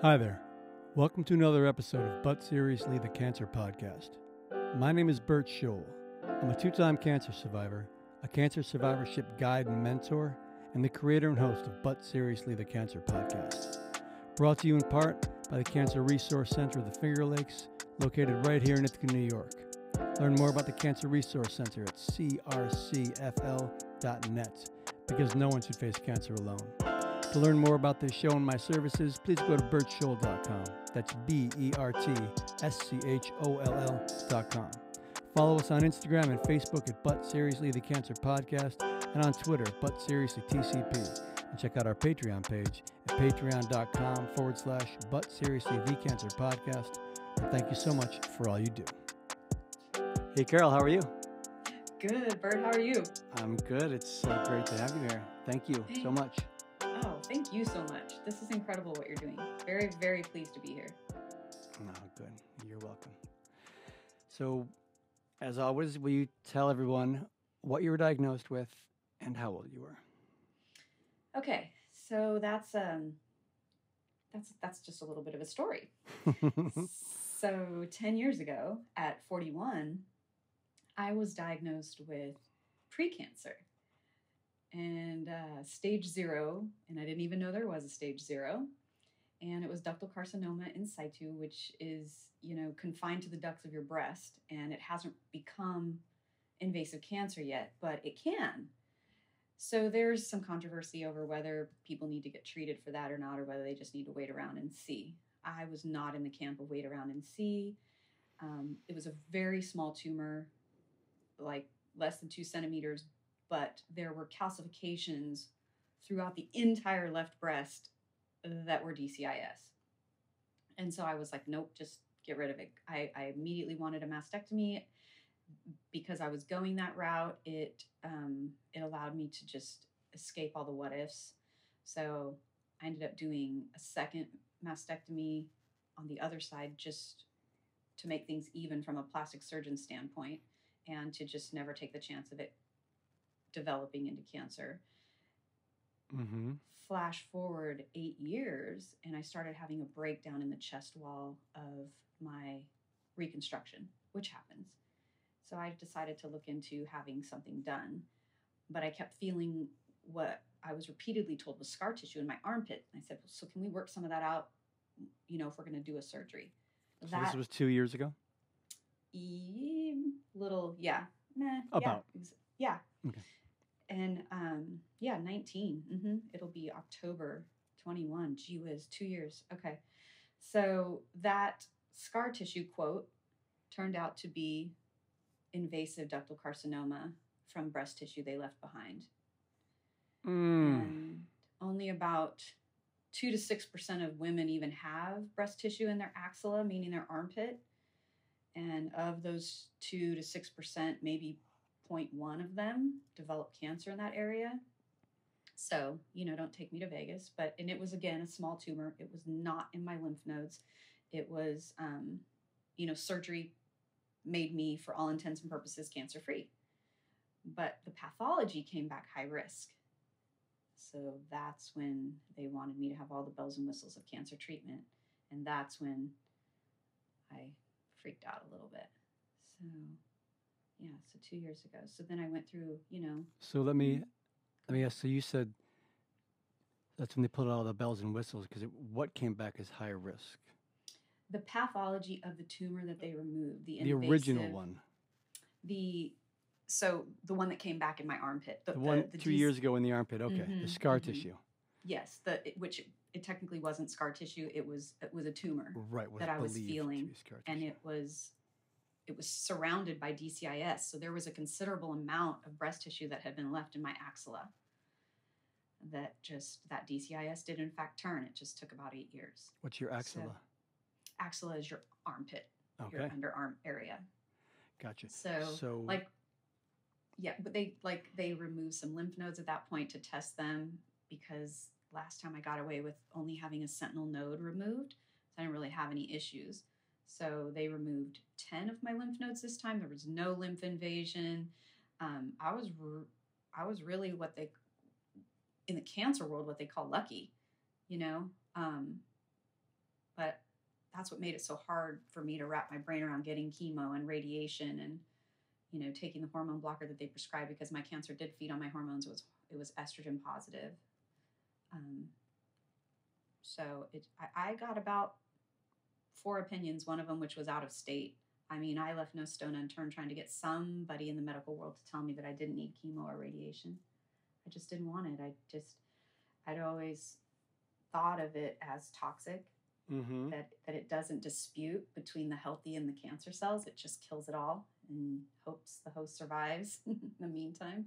Hi there. Welcome to another episode of But Seriously the Cancer Podcast. My name is Bert Scholl. I'm a two time cancer survivor, a cancer survivorship guide and mentor, and the creator and host of But Seriously the Cancer Podcast. Brought to you in part by the Cancer Resource Center of the Finger Lakes, located right here in Ithaca, New York. Learn more about the Cancer Resource Center at crcfl.net because no one should face cancer alone. To learn more about this show and my services, please go to bertscholl.com. That's B E R T S C H O L L.com. Follow us on Instagram and Facebook at But Seriously the Cancer Podcast and on Twitter, But Seriously TCP. And check out our Patreon page at patreon.com forward slash But Seriously the Cancer Podcast. And thank you so much for all you do. Hey, Carol, how are you? Good, Bert. How are you? I'm good. It's uh, great to have you here. Thank you so much. Oh, thank you so much. This is incredible what you're doing. Very, very pleased to be here. No, good. You're welcome. So, as always, will you tell everyone what you were diagnosed with and how old you were? Okay, so that's um, that's that's just a little bit of a story. so, ten years ago, at 41, I was diagnosed with precancer and uh, stage zero, and I didn't even know there was a stage zero. And it was ductal carcinoma in situ, which is, you know, confined to the ducts of your breast, and it hasn't become invasive cancer yet, but it can. So there's some controversy over whether people need to get treated for that or not, or whether they just need to wait around and see. I was not in the camp of wait around and see. Um, it was a very small tumor, like less than two centimeters, but there were calcifications throughout the entire left breast that were DCIS. And so I was like, nope, just get rid of it. I, I immediately wanted a mastectomy because I was going that route. It um, it allowed me to just escape all the what ifs. So I ended up doing a second mastectomy on the other side just to make things even from a plastic surgeon standpoint and to just never take the chance of it developing into cancer. Mm-hmm. Flash forward eight years, and I started having a breakdown in the chest wall of my reconstruction, which happens. So I decided to look into having something done, but I kept feeling what I was repeatedly told was scar tissue in my armpit. I said, "So can we work some of that out? You know, if we're going to do a surgery." So this was two years ago. E- little, yeah, meh, About. yeah, yeah. Okay. And um, yeah, 19. hmm It'll be October 21. Gee whiz, two years. Okay. So that scar tissue quote turned out to be invasive ductal carcinoma from breast tissue they left behind. Mm. And only about two to six percent of women even have breast tissue in their axilla, meaning their armpit. And of those two to six percent, maybe 0.1 of them develop cancer in that area. So, you know, don't take me to Vegas. But, and it was again a small tumor. It was not in my lymph nodes. It was, um, you know, surgery made me, for all intents and purposes, cancer free. But the pathology came back high risk. So that's when they wanted me to have all the bells and whistles of cancer treatment. And that's when I freaked out a little bit. So, yeah, so two years ago. So then I went through, you know, So let me let me ask. So you said that's when they put all the bells and whistles because what came back is high risk? the pathology of the tumor that they removed, the, The original one, The so the one that came back in my armpit, the, the one the two DC years ago in the armpit. Okay, the Mhm, scar mhm. tissue. Yes, the which it technically wasn't scar tissue. It was it was a tumor. Right. Was that I was feeling, and it was it was surrounded by DCIS. So there was a considerable amount of breast tissue that had been left in my axilla. That just that DCIS did in fact turn. It just took about eight years. What's your axilla? Axilla is your armpit, your underarm area. gotcha. So, So like, yeah, but they like they removed some lymph nodes at that point to test them because last time I got away with only having a sentinel node removed, so I didn't really have any issues. So they removed ten of my lymph nodes this time. There was no lymph invasion. Um, I was r- I was really what they in the cancer world what they call lucky, you know. Um, but that's what made it so hard for me to wrap my brain around getting chemo and radiation and you know taking the hormone blocker that they prescribed because my cancer did feed on my hormones it was it was estrogen positive um, so it I, I got about four opinions one of them which was out of state i mean i left no stone unturned trying to get somebody in the medical world to tell me that i didn't need chemo or radiation i just didn't want it i just i'd always thought of it as toxic Mm-hmm. that that it doesn't dispute between the healthy and the cancer cells. It just kills it all and hopes the host survives in the meantime,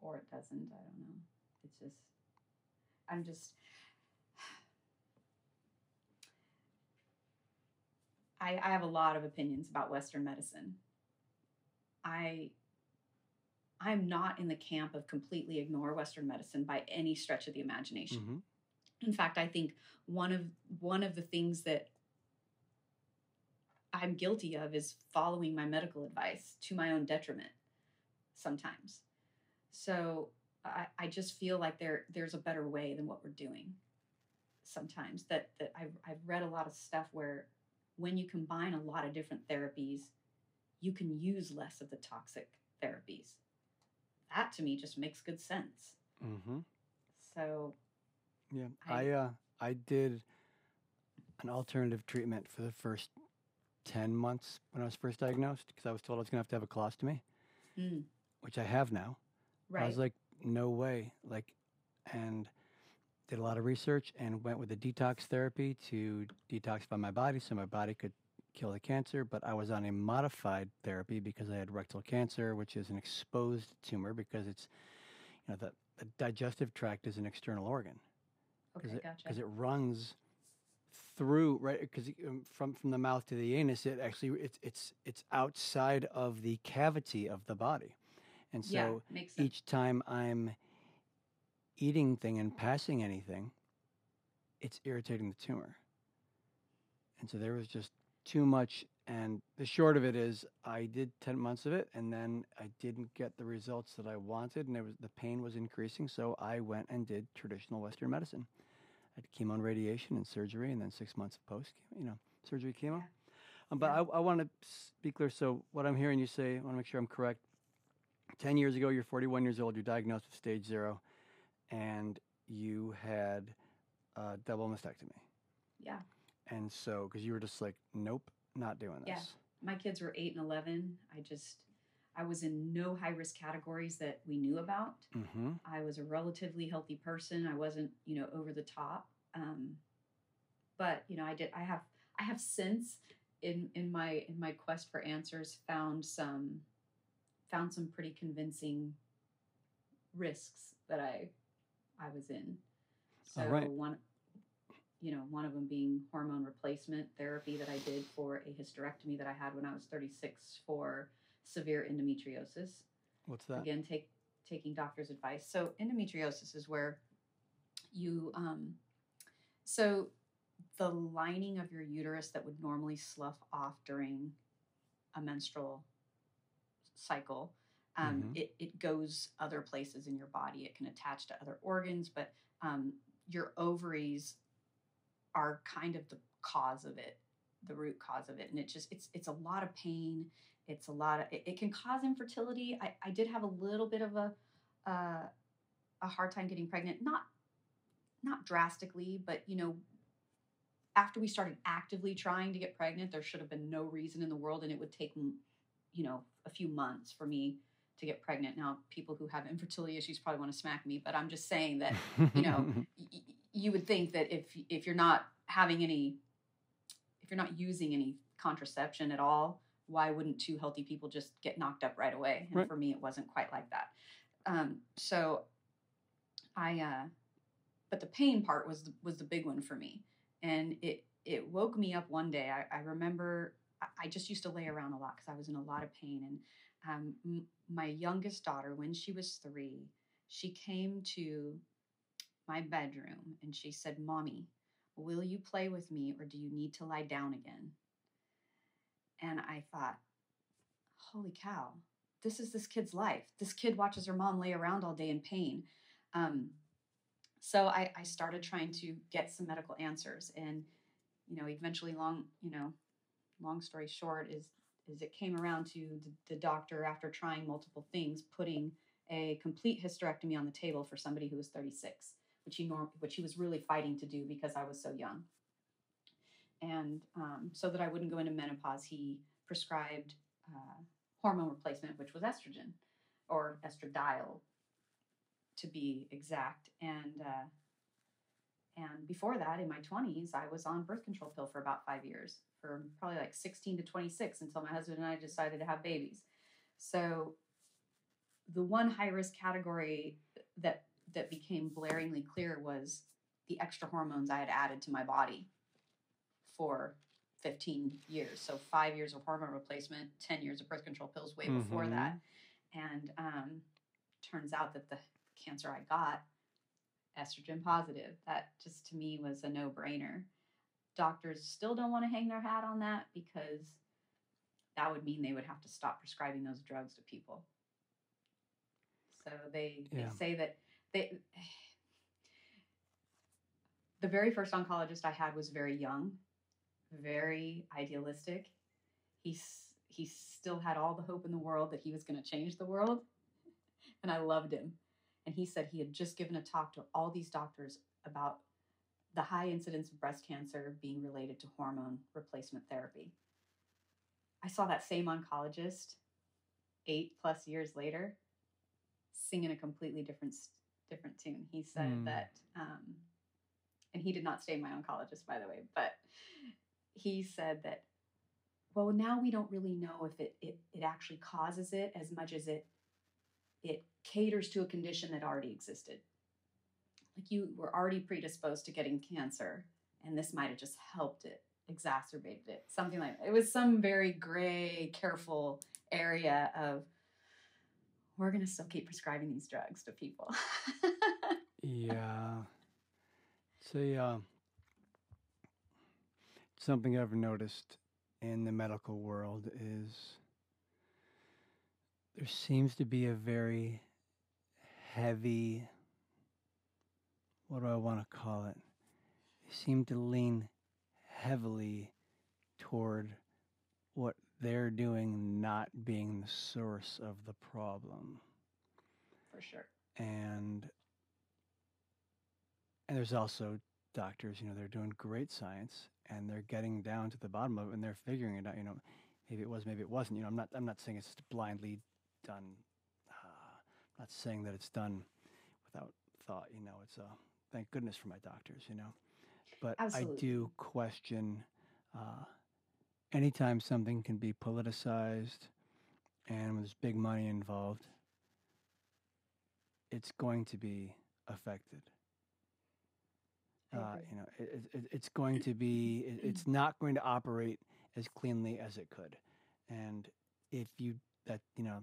or it doesn't. I don't know. It's just I'm just I, I have a lot of opinions about Western medicine. I I'm not in the camp of completely ignore Western medicine by any stretch of the imagination Mm-hmm. in fact i think one of one of the things that i'm guilty of is following my medical advice to my own detriment sometimes so i, I just feel like there there's a better way than what we're doing sometimes that that I've, I've read a lot of stuff where when you combine a lot of different therapies you can use less of the toxic therapies that to me just makes good sense Mm-hmm. so Yeah, I- I uh, I did an alternative treatment for the first ten months when I was first diagnosed because I was told I was gonna have to have a colostomy, mm, which I have now. Right. I was like, no way, like, and did a lot of research and went with a detox therapy to detoxify my body so my body could kill the cancer. But I was on a modified therapy because I had rectal cancer, which is an exposed tumor because it's, you know, the, the digestive tract is an external organ. Okay because it, gotcha. 'cause it runs through right because um, from from the mouth to the anus it actually it's it's it's outside of the cavity of the body. And so yeah, each time i'm eating thing and passing anything it's irritating the tumor. And so there was just too much and the short of it is i did 10 months of it and then i didn't get the results that i wanted and it was the pain was increasing so i went and did traditional western medicine. I had chemo and radiation and surgery and then six months of post you know surgery chemo. Yeah. um, but Yeah. I, I want to be clear so what i'm hearing you say i want to make sure i'm correct. 10 years ago you're 41 years old you're diagnosed with stage zero and you had a double mastectomy. Yeah. And so because you were just like nope not doing this. Yeah. my kids were 8 and 11 i just i was in no high risk categories that we knew about. Mm-hmm. I was a relatively healthy person. I wasn't you know over the top. Um, but you know i did i have i have since in in my in my quest for answers found some found some pretty convincing risks that i i was in. So right. one you know one of them being hormone replacement therapy that i did for a hysterectomy that i had when i was 36 for severe endometriosis. What's that? Again take taking doctor's advice. So endometriosis is where you um so the lining of your uterus that would normally slough off during a menstrual cycle um, Mhm. it, it goes other places in your body. It can attach to other organs but um, your ovaries are kind of the cause of it the root cause of it and it just it's it's a lot of pain. It's a lot of it, it can cause infertility. I, I did have a little bit of a uh, a hard time getting pregnant. Not not drastically but you know after we started actively trying to get pregnant there should have been no reason in the world and it would take you know a few months for me to get pregnant. Now people who have infertility issues probably want to smack me but i'm just saying that you know, y- you would think that if if you're not having any if you're not using any contraception at all why wouldn't two healthy people just get knocked up right away? And Right. for me it wasn't quite like that. Um, so i uh but the pain part was the, was the big one for me. And it it woke me up one day. I, I remember I, I just used to lay around a lot because i was in a lot of pain. And um, m- my youngest daughter when she was three she came to my bedroom and she said, Mommy, will you play with me or do you need to lie down again? And I thought, Holy cow, this is this kid's life. This kid watches her mom lay around all day in pain. Um, so I, I started trying to get some medical answers. And you know, eventually, long, you know, long story short, is is it came around to the, the doctor after trying multiple things, putting a complete hysterectomy on the table for somebody who was 36, which he norm, which he was really fighting to do because I was so young. And um, so that I wouldn't go into menopause, he prescribed uh, hormone replacement, which was estrogen or estradiol, to be exact. And uh, and before that, in my 20s, I was on birth control pill for about five years, for probably like 16 to 26, until my husband and I decided to have babies. So the one high risk category that that became blaringly clear was the extra hormones I had added to my body for 15 years. So five years of hormone replacement, 10 years of birth control pills way before Mhm. that. And um, turns out that the cancer I got, estrogen positive, that just to me was a no brainer. Doctors still don't want to hang their hat on that because that would mean they would have to stop prescribing those drugs to people. So they, Yeah. they say that they the very first oncologist I had was very young, very idealistic. He he still had all the hope in the world that he was going to change the world, and I loved him. And he said he had just given a talk to all these doctors about the high incidence of breast cancer being related to hormone replacement therapy. I saw that same oncologist eight plus years later singing a completely different different tune. He said Hmm. that, um, and he did not stay my oncologist, by the way, but he said that, well, now we don't really know if it it, it actually causes it as much as it it caters to a condition that already existed. Like you were already predisposed to getting cancer, and this might have just helped it, exacerbated it, something like that. It was some very gray, careful area of we're going to still keep prescribing these drugs to people. Yeah. See, uh, something I've noticed in the medical world is there seems to be a very heavy, what do I want to call it? They seem to lean heavily toward what they're doing not being the source of the problem For sure. and and there's also doctors you know they're doing great science and they're getting down to the bottom of it and they're figuring it out you know maybe it was maybe it wasn't you know i'm not i'm not saying it's just blindly done uh, i'm not saying that it's done without thought you know it's uh thank goodness for my doctors you know but i do question uh, anytime something can be politicized and there's big money involved it's going to be affected. Uh, you know, it, it, it- it's going to be, it, it's not going to operate as cleanly as it could. And if you, that, you know,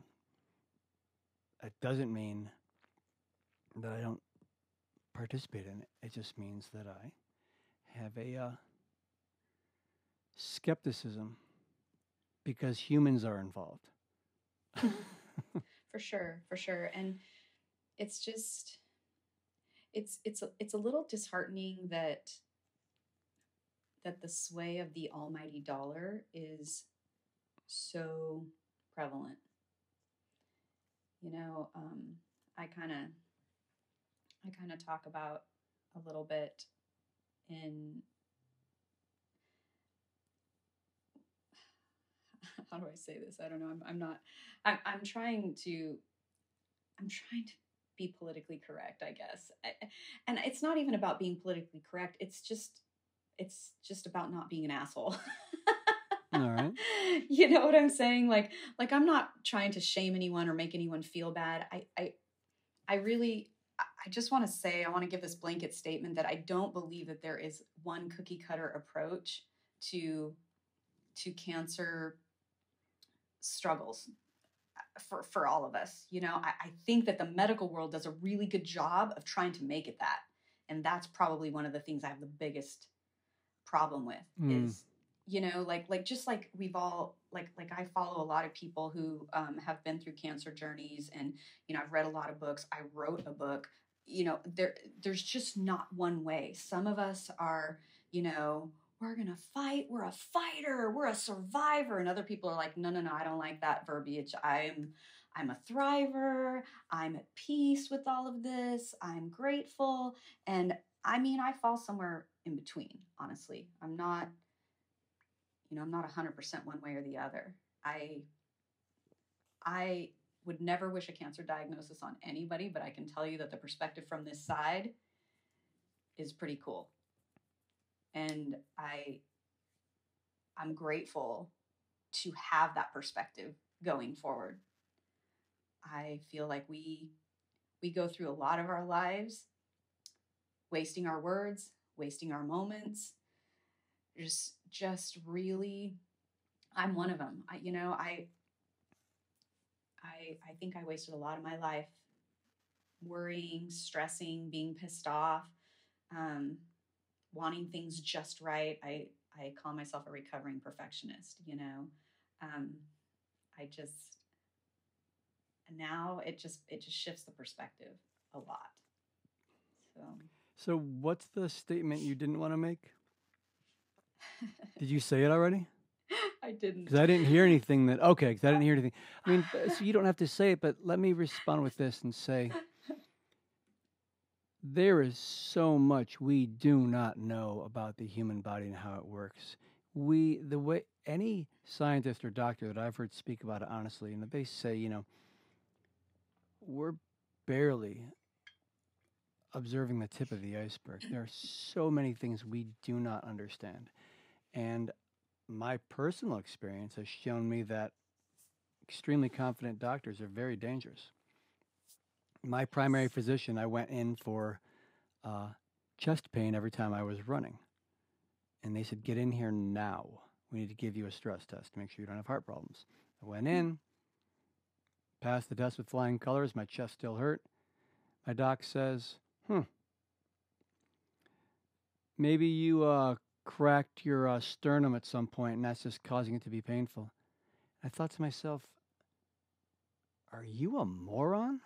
that doesn't mean that I don't participate in it. It just means that I have a uh, skepticism because humans are involved. for sure for sure and it's just it's it's it's a little disheartening that that the sway of the almighty dollar is so prevalent you know um i kind of i kind of talk about a little bit in how do I say this? I don't know. I'm, I'm not. I'm, I'm trying to. I'm trying to be politically correct, I guess. I- And it's not even about being politically correct. It's just. It's just about not being an asshole. All right. You know what I'm saying? Like, like I'm not trying to shame anyone or make anyone feel bad. I, I, I really. I- just want to say, I want to give this blanket statement that I don't believe that there is one cookie cutter approach to to cancer struggles uh, for for all of us you know I, I think that the medical world does a really good job of trying to make it that and that's probably one of the things i have the biggest problem with Mm. is you know like like just like we've all like like i follow a lot of people who um, have been through cancer journeys and you know i've read a lot of books i wrote a book you know there there's just not one way some of us are you know we're to fight. We're a fighter. We're a survivor. And other people are like, no, no, no, I don't like that verbiage. I'm I'm a thriver. I'm at peace with all of this. I'm grateful. And I mean, I fall somewhere in between, honestly. I'm not, you know, I'm not 100% one way or the other. I, I would never wish a cancer diagnosis on anybody, but I can tell you that the perspective from this side is pretty cool. And I, I'm grateful to have that perspective going forward I feel like we we go through a lot of our lives wasting our words, wasting our moments. Just just really I'm one of them. I you know, I I I think I wasted a lot of my life worrying, stressing, being pissed off, um, wanting things just right. I I call myself a recovering perfectionist, you know. Um, I just now it just it just shifts the perspective a lot so so what's the statement you didn't want to make did you say it already i didn't because i didn't hear anything that okay because i didn't hear anything i mean uh, so you don't have to say it but let me respond with this and say there is so much we do not know about the human body and how it works we the way any scientist or doctor that i've heard speak about it honestly and they say you know we're barely observing the tip of the iceberg. There are so many things we do not understand. And my personal experience has shown me that extremely confident doctors are very dangerous. My primary physician, I went in for uh, chest pain every time I was running. And they said, Get in here now. We need to give you a stress test to make sure you don't have heart problems. I went in, Passed the test with flying colors. My chest still hurt. My doc says, hmm, maybe you uh, cracked your uh, sternum at some point and that's just causing it to be painful. I thought to myself, are you a moron?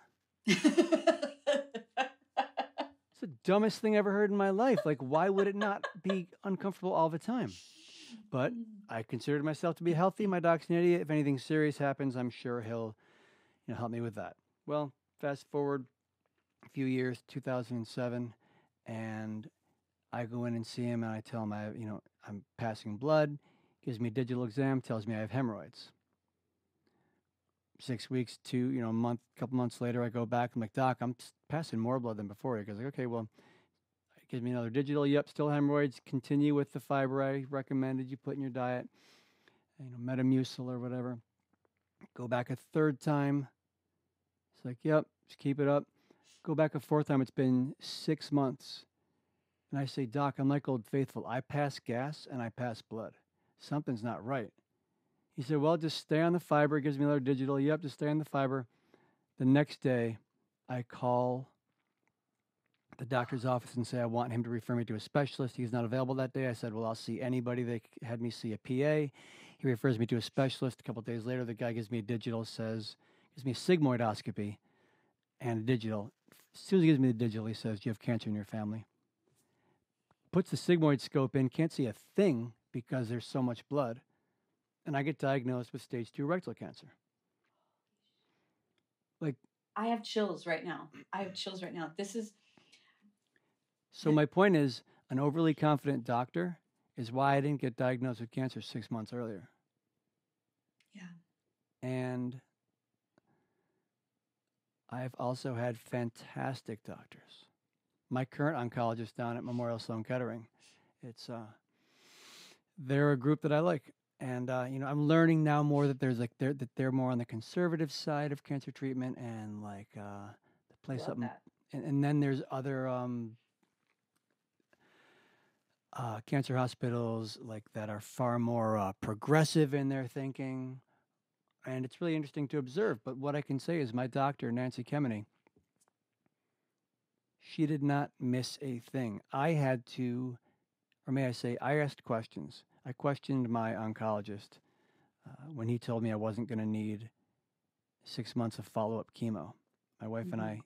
it's the dumbest thing I ever heard in my life. Like, why would it not be uncomfortable all the time? But I considered myself to be healthy. My doc's an idiot. If anything serious happens, I'm sure he'll you know, help me with that. Well, fast forward a few years, 2007, and I go in and see him, and I tell him I, you know, I'm passing blood. Gives me a digital exam, tells me I have hemorrhoids. Six weeks, two, you know, a month, couple months later, I go back. I'm like, Doc, I'm passing more blood than before. He goes, like, okay, well, gives me another digital. Yep, still hemorrhoids. Continue with the fiber I recommended you put in your diet. You know, Metamucil or whatever. Go back a third time. It's like, yep, just keep it up. Go back a fourth time. It's been six months. And I say, Doc, I'm like Old Faithful. I pass gas and I pass blood. Something's not right. He said, Well, just stay on the fiber. It gives me another digital. Yep, just stay on the fiber. The next day, I call the doctor's office and say I want him to refer me to a specialist. He's not available that day. I said, Well, I'll see anybody. They had me see a PA. He refers me to a specialist. A couple days later, the guy gives me a digital, says, gives me a sigmoidoscopy and a digital. As soon as he gives me the digital, he says, You have cancer in your family. Puts the sigmoid scope in, can't see a thing because there's so much blood. And I get diagnosed with stage two rectal cancer. Like, I have chills right now. I have chills right now. This is. So, my point is an overly confident doctor is why I didn't get diagnosed with cancer six months earlier. Yeah. And I've also had fantastic doctors. My current oncologist down at Memorial Sloan Kettering, it's uh, they're a group that I like, and uh, you know I'm learning now more that there's like they're that they're more on the conservative side of cancer treatment, and like uh, the place up, and, and then there's other um, uh, cancer hospitals like that are far more uh, progressive in their thinking. And it's really interesting to observe. But what I can say is my doctor, Nancy Kemeny, she did not miss a thing. I had to, or may I say, I asked questions. I questioned my oncologist uh, when he told me I wasn't going to need six months of follow up chemo. My wife mm-hmm. and I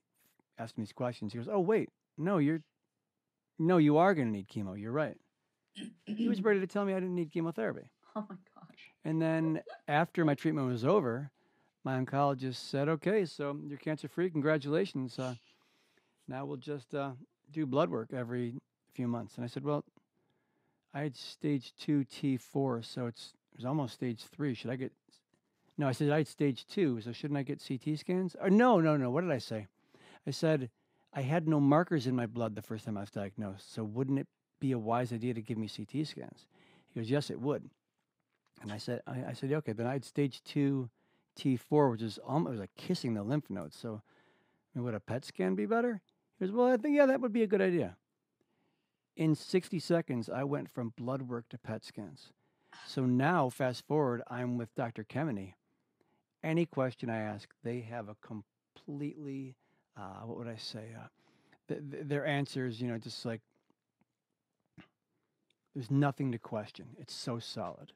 asked him these questions. He goes, "Oh wait, no, you're, no, you are going to need chemo. You're right." he was ready to tell me I didn't need chemotherapy. Oh my gosh. And then after my treatment was over, my oncologist said, "Okay, so you're cancer free. Congratulations. Uh, now we'll just uh, do blood work every few months." And I said, "Well, I had stage two T4, so it's it was almost stage three. Should I get?" No, I said I had stage two, so shouldn't I get CT scans? Or no, no, no. What did I say? I said I had no markers in my blood the first time I was diagnosed, so wouldn't it be a wise idea to give me CT scans? He goes, "Yes, it would." And I said, I, I said, okay, then I had stage two T4, which is almost like kissing the lymph nodes. So I mean, would a PET scan be better? He goes, well, I think, yeah, that would be a good idea. In 60 seconds, I went from blood work to PET scans. So now, fast forward, I'm with Dr. Kemeny. Any question I ask, they have a completely, uh, what would I say? Uh, th- th- their answers, you know, just like there's nothing to question. It's so solid.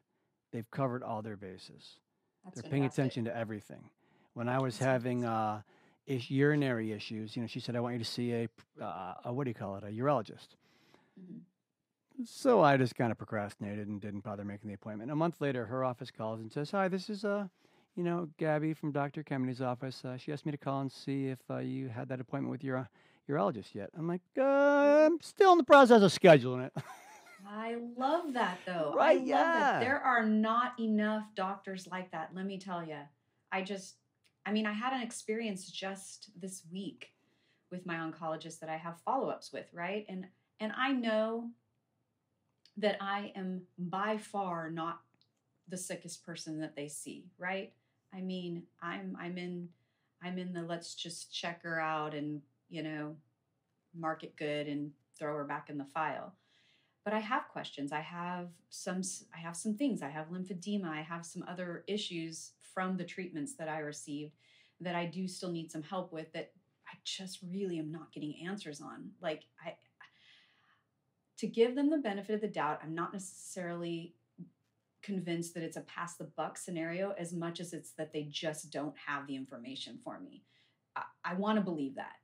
They've covered all their bases. That's They're paying attention to everything. When I was having uh, ish, urinary issues, you know, she said, "I want you to see a, uh, a what do you call it, a urologist." Mhm. So I just kind of procrastinated and didn't bother making the appointment. A month later, her office calls and says, "Hi, this is uh, you know, Gabby from Dr. Kemeny's office. Uh, she asked me to call and see if uh, you had that appointment with your uh, urologist yet." I'm like, uh, "I'm still in the process of scheduling it." I love that though. I Right, love yeah. that. There are not enough doctors like that, let me tell you. I just I mean, I had an experience just this week with my oncologist that I have follow-ups with, right? And and I know that I am by far not the sickest person that they see, right? I mean, I'm I'm in I'm in the let's just check her out and, you know, mark it good and throw her back in the file but I have questions. I have some I have some things. I have lymphedema. I have some other issues from the treatments that I received that I do still need some help with that I just really am not getting answers on. Like I to give them the benefit of the doubt, I'm not necessarily convinced that it's a pass the buck scenario as much as it's that they just don't have the information for me. I, I want to believe that.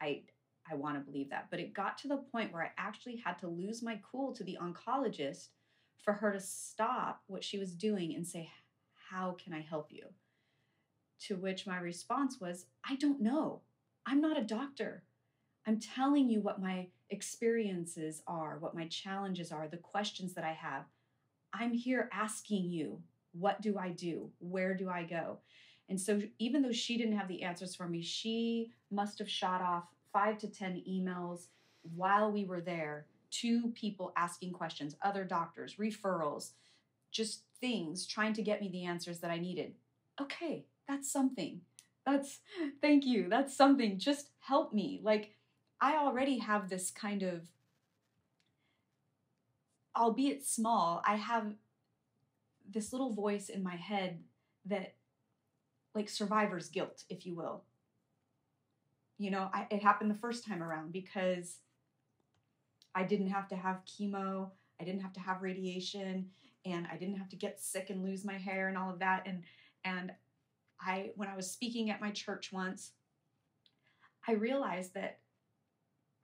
I I want to believe that. But it got to the point where I actually had to lose my cool to the oncologist for her to stop what she was doing and say, How can I help you? To which my response was, I don't know. I'm not a doctor. I'm telling you what my experiences are, what my challenges are, the questions that I have. I'm here asking you, what do I do? Where do I go? And so, even though she didn't have the answers for me, she must have shot off five to 10 emails while we were there to people asking questions, other doctors, referrals, just things, trying to get me the answers that I needed. Okay, that's something. That's, thank you. That's something. Just help me. Like, I already have this kind of, albeit small, I have this little voice in my head that, like, survivor's guilt, if you will you know I, it happened the first time around because i didn't have to have chemo i didn't have to have radiation and i didn't have to get sick and lose my hair and all of that and and i when i was speaking at my church once i realized that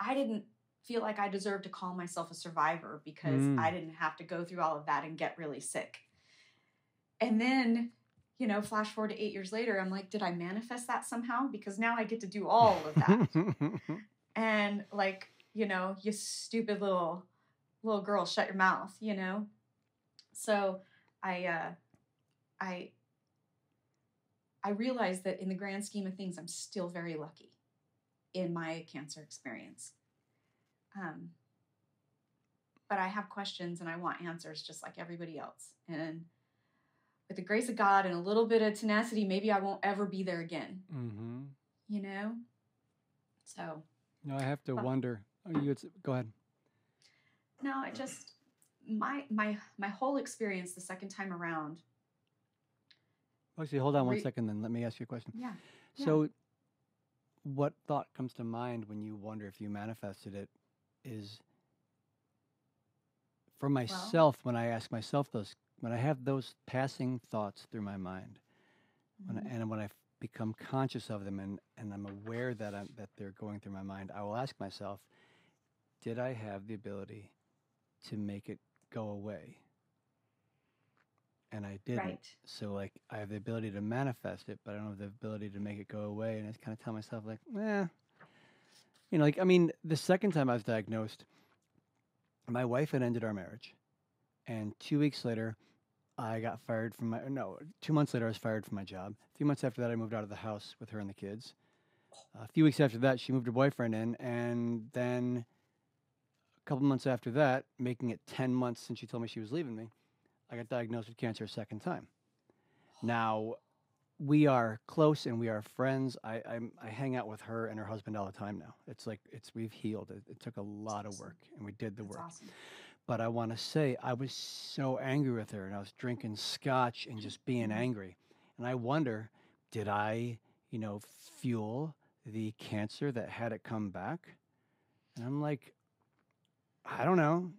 i didn't feel like i deserved to call myself a survivor because Mm. i didn't have to go through all of that and get really sick and then you know, flash forward to eight years later, I'm like, did I manifest that somehow? Because now I get to do all of that. and like, you know, you stupid little little girl, shut your mouth, you know? So I uh I I realized that in the grand scheme of things, I'm still very lucky in my cancer experience. Um but I have questions and I want answers just like everybody else. And with the grace of God and a little bit of tenacity, maybe I won't ever be there again, mm-hmm. you know? So, No, I have to Well- wonder. Oh, you would, go ahead. no, I just my my my whole experience the second time around. Actually, hold on one Re- second. Then let me ask you a question. Yeah. Yeah. So, what thought comes to mind when you wonder if you manifested it? Is for myself when I ask myself those when I have those passing thoughts through my mind, when Mhm. I, and when I become conscious of them and, and I'm aware that I'm, that they're going through my mind, I will ask myself, did I have the ability to make it go away. And I didn't. Right. So like I have the ability to manifest it, but I don't have the ability to make it go away. And I just kind of tell myself like, eh. You know, like I mean, the second time I was diagnosed, my wife had ended our marriage, and two weeks later, I got fired from my no. Two months later, I was fired from my job. A few months after that, I moved out of the house with her and the kids. A few weeks after that, she moved her boyfriend in, and then couple months after that, making it ten months since she told me she was leaving me, I got diagnosed with cancer a second time. Now, we are close and we are friends. I I'm, I hang out with her and her husband all the time now. It's like it's we've healed. It, it took a lot of work, and we did the That's work. awesome. But I want to say I was so angry with her, and I was drinking scotch and just being Mhm. angry. And I wonder, did I, you know, fuel the cancer that had it come back? And I'm like, I don't know.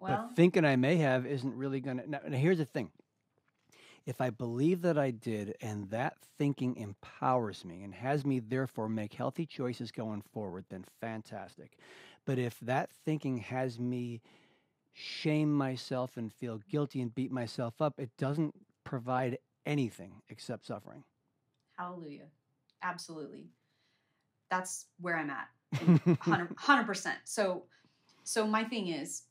Well, but thinking I may have isn't really going to. Now, here's the thing if I believe that I did, and that thinking empowers me and has me therefore make healthy choices going forward, then fantastic. But if that thinking has me shame myself and feel guilty and beat myself up, it doesn't provide anything except suffering. hallelujah. Absolutely. That's where I'm at. in 100 percent. So, so my thing is,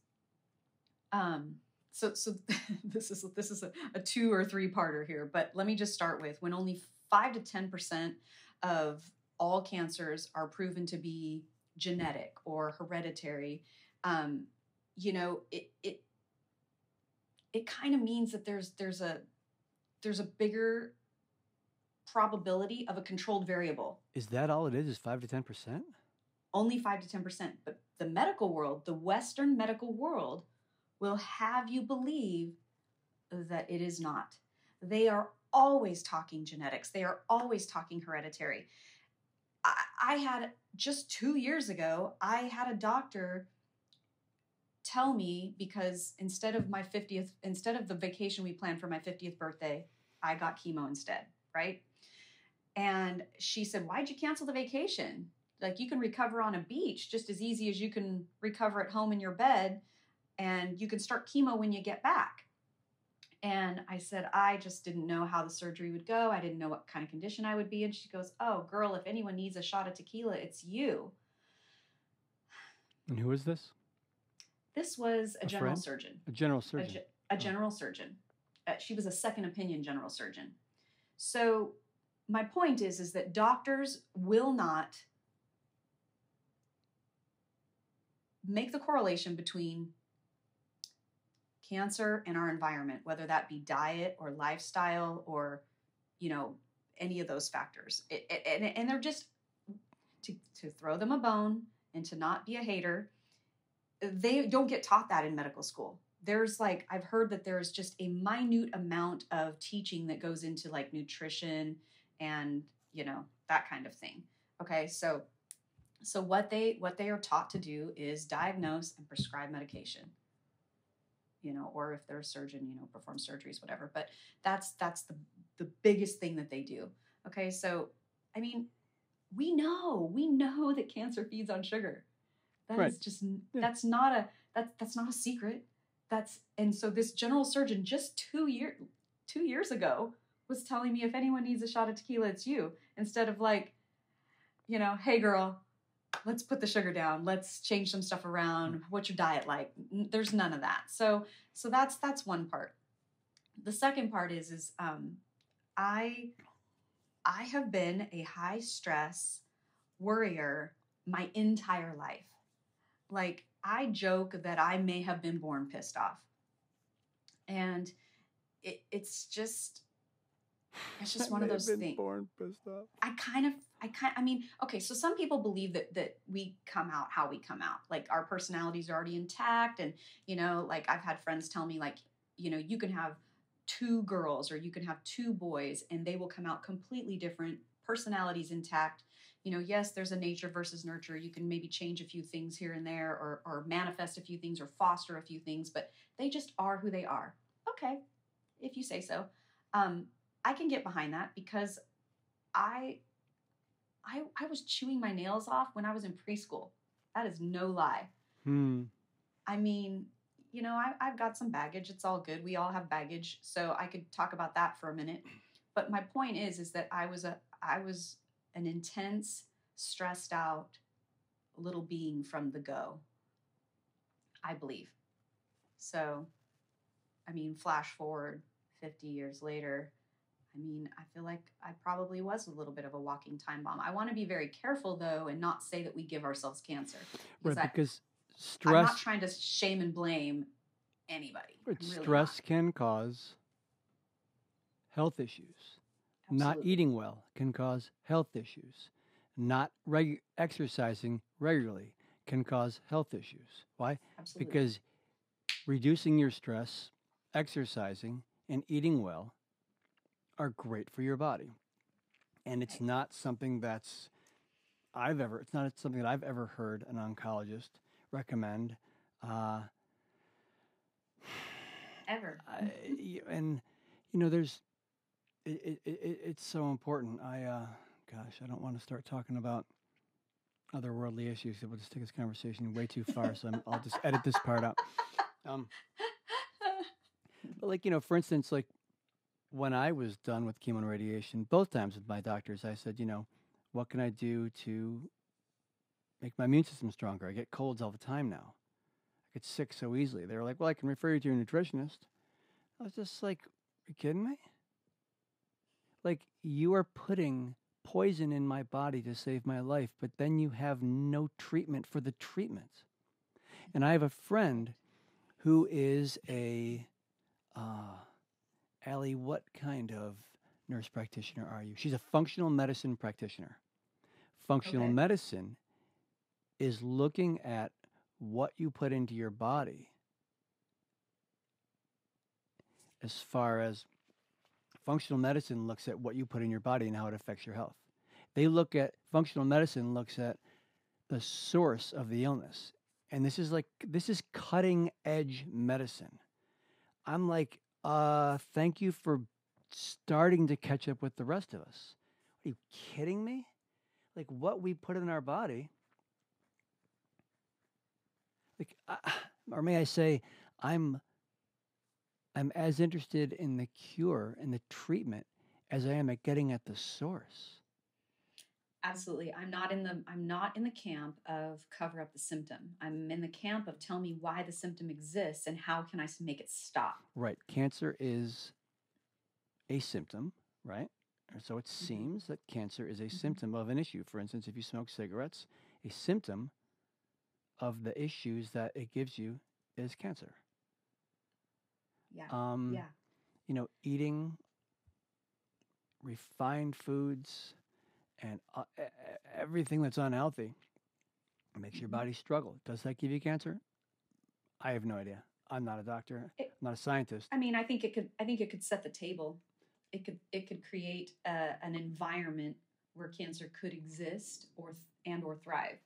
um, so so this is this is a, a two or three parter here, but let me just start with when only five to ten percent of all cancers are proven to be genetic or hereditary. Um, you know, it it it kind of means that there's there's a there's a bigger probability of a controlled variable Is that all it is? Is 5 to 10%? only 5 to 10%. But the medical world, the Western medical world, will have you believe that it is not. They are always talking genetics, they are always talking hereditary. I, I had just two years ago, I had a doctor tell me because instead of my 50th, instead of the vacation we planned for my 50th birthday, I got chemo instead, right? And she said, Why'd you cancel the vacation? Like you can recover on a beach just as easy as you can recover at home in your bed and you can start chemo when you get back. And i said i just didn't know how the surgery would go. I didn't know what kind of condition i would be and she goes oh girl if anyone needs a shot of tequila it's you. And who is this? this was a, A general friend? surgeon. A general a, surgeon. ge- a general surgeon. Uh, she was a second opinion general surgeon. So my point is is that doctors will not make the correlation between cancer and our environment whether that be diet or lifestyle or you know any of those factors. It, it- and, and they're just to, to throw them a bone and to not be a hater they don't get taught that in medical school. There's like i've heard that there's just a minute amount of teaching that goes into like nutrition and you know that kind of thing. Okay so so what they what they are taught to do is diagnose and prescribe medication. You know or if they're a surgeon you know perform surgeries whatever. But that's that's the the biggest thing that they do. Okay so i mean we know we know that cancer feeds on sugar. That is Right. just Yeah. that's not a that's that's not a secret. That's and so this general surgeon just two year two years ago was telling me if anyone needs a shot of tequila it's you. Instead of like you know hey girl let's put the sugar down. Let's change some stuff around. What's your diet like? There's none of that. So so that's that's one part. The second part is is um i i have been a high stress worrier my entire life. Like i joke that i may have been born pissed off. And it, it's just it's just one of those things Born pissed off. I kind of, I kind, I mean, okay. So some people believe that that we come out how we come out, like our personalities are already intact, and you know, like I've had friends tell me, like, you know, you can have two girls or you can have two boys, and they will come out completely different, personalities intact. You know, yes, there's a nature versus nurture. You can maybe change a few things here and there, or or manifest a few things, or foster a few things, but they just are who they are. Okay, if you say so. Um, I can get behind that because I I I was chewing my nails off when I was in preschool. That is no lie. Hmm. I mean, you know, I, I've got some baggage. It's all good. We all have baggage, so I could talk about that for a minute. But my point is, is that I was a, I was an intense, stressed out little being from the go. I believe. So, I mean, flash forward 50 years later, I mean, I feel like I probably was a little bit of a walking time bomb. I want to be very careful though and not say that we give ourselves cancer. Right, I- because stress I'm not trying to shame and blame anybody. really stress not. can cause health issues. Not eating well can cause health issues. Not reg- exercising regularly can cause health issues. Why? Absolutely. Because reducing your stress, exercising, and eating well are great for your body. And it's not something that's I've ever it's not something that I've ever heard an oncologist recommend. Uh, ever. I, and you know, there's it, it, it, it- it's so important. I uh, gosh, I don't want to start talking about otherworldly issues. It will just take this conversation way too far. so I'm, I'll just edit this part out. Um, but like you know, for instance, like when I was done with chemo and radiation, both times with my doctors, I said, you know, what can I do to make my immune system stronger? I get colds all the time now. I get sick so easily. They were like, well, I can refer you to your nutritionist. I was just like, you kidding me? Like you are putting poison in my body to save my life, but then you have no treatment for the treatment. And I have a friend who is a uh, Allie, what kind of nurse practitioner are you? She's a functional medicine practitioner. Functional Okay. medicine is looking at what you put into your body as far as functional medicine looks at what you put in your body and how it affects your health. They look at functional medicine looks at the source of the illness. And this is like this is cutting edge medicine. I'm like, uh, thank you for starting to catch up with the rest of us. Are you kidding me? Like what we put in our body. Like, or may I say, I'm, I'm as interested in the cure and the treatment as I am at getting at the source. Absolutely. I'm not in the I'm not in the camp of cover up the symptom. I'm in the camp of tell me why the symptom exists and how can i make it stop. Right. Cancer is a symptom, right? So it Mm-hmm. seems that cancer is a Mhm. symptom of an issue. For instance, if you smoke cigarettes, a symptom of the issues that it gives you is cancer. Yeah. Um, yeah. You know, eating refined foods and uh, everything that's unhealthy makes your Mhm. body struggle. Does that give you cancer? I have no idea. I'm not a doctor. It- I'm not a scientist. I mean, I think it could I think it could set the table. It could it could create a, an environment where cancer could exist or th- and or thrive.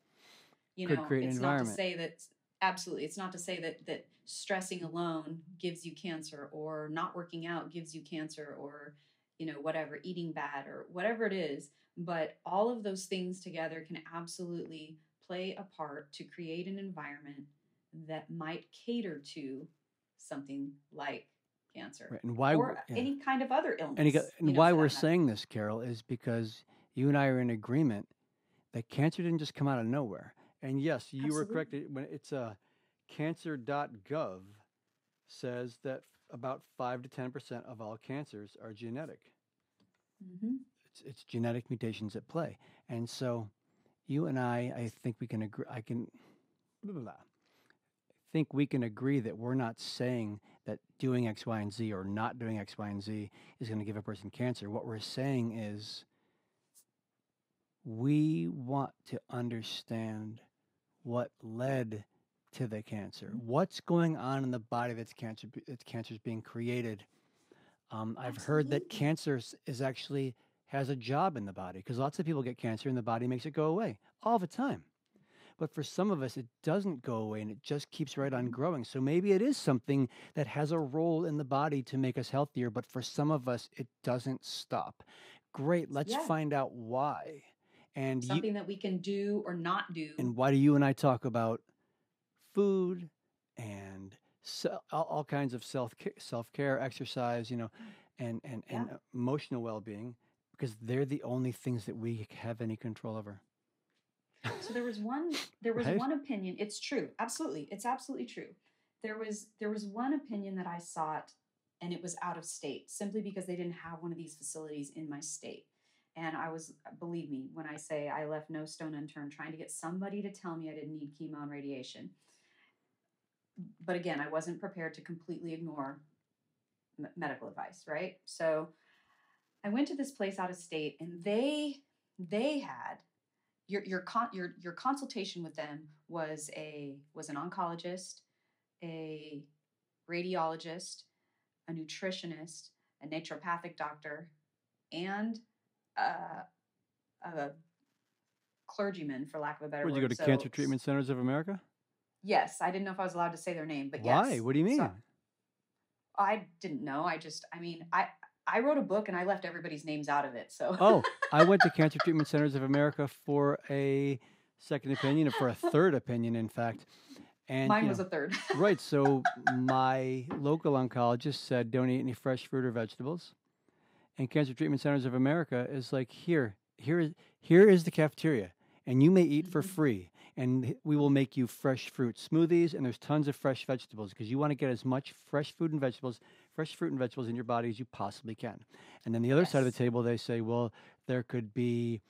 You Could know, create an it's not to say that absolutely it's not to say that that stressing alone gives you cancer or not working out gives you cancer or you know whatever eating bad or whatever it is but all of those things together can absolutely play a part to create an environment that might cater to something like cancer Right. And why? or yeah. any kind of other illness. And, you go- you and know, why we're matter. saying this, Carol, is because you and I are in agreement that cancer didn't just come out of nowhere. And yes, you were correct. When it's uh, cancer.gov says that about five to ten percent of all cancers are genetic. Mhm. It's, it's genetic mutations at play. And so, you and I, I think we can agree. I can. Blah, blah, blah. think we can agree that we're not saying that doing X, Y, and Z or not doing X, Y, and Z is going to give a person cancer. What we're saying is we want to understand what led to the cancer. What's going on in the body that's cancer that's cancer is being created. Um, I've heard that cancer is actually has a job in the body because lots of people get cancer and the body makes it go away all the time. But for some of us, it doesn't go away and it just keeps right on Mhm. growing. So maybe it is something that has a role in the body to make us healthier. But for some of us, it doesn't stop. Great. Let's Yeah. find out why. And you, something that we can do or not do. and why do you and I talk about food and se- all, all kinds of self self care, exercise, you know, and and and emotional well being, because they're the only things that we have any control over. So there was one there was Right? one opinion. It's true. Absolutely. It's absolutely true. There was there was one opinion that I sought and it was out of state simply because they didn't have one of these facilities in my state. And I was believe me when I say I left no stone unturned trying to get somebody to tell me I didn't need chemo and radiation. But again, I wasn't prepared to completely ignore m- medical advice, right? So I went to this place out of state and they they had your your con- your your consultation with them was a was an oncologist, a radiologist, a nutritionist, a naturopathic doctor, and a, a clergyman, for lack of a better Where'd word. you go to So- Cancer Treatment Centers of America? Yes, I didn't know if I was allowed to say their name, but yes. Why? What do you mean? So- I didn't know. I just, I mean, I I wrote a book and I left everybody's names out of it. So oh, I went to Cancer Treatment Centers of America for a second opinion, or for a third opinion, in fact. And mine you was a third. right. So my local oncologist said, "Don't eat any fresh fruit or vegetables." And Cancer Treatment Centers of America is like, "Here, here is here is the cafeteria, and you may eat for free, and we will make you fresh fruit smoothies, and there's tons of fresh vegetables because you want to get as much fresh food and vegetables, fresh fruit and vegetables in your body as you possibly can." And then the other side of the table, they say, "Well, there could be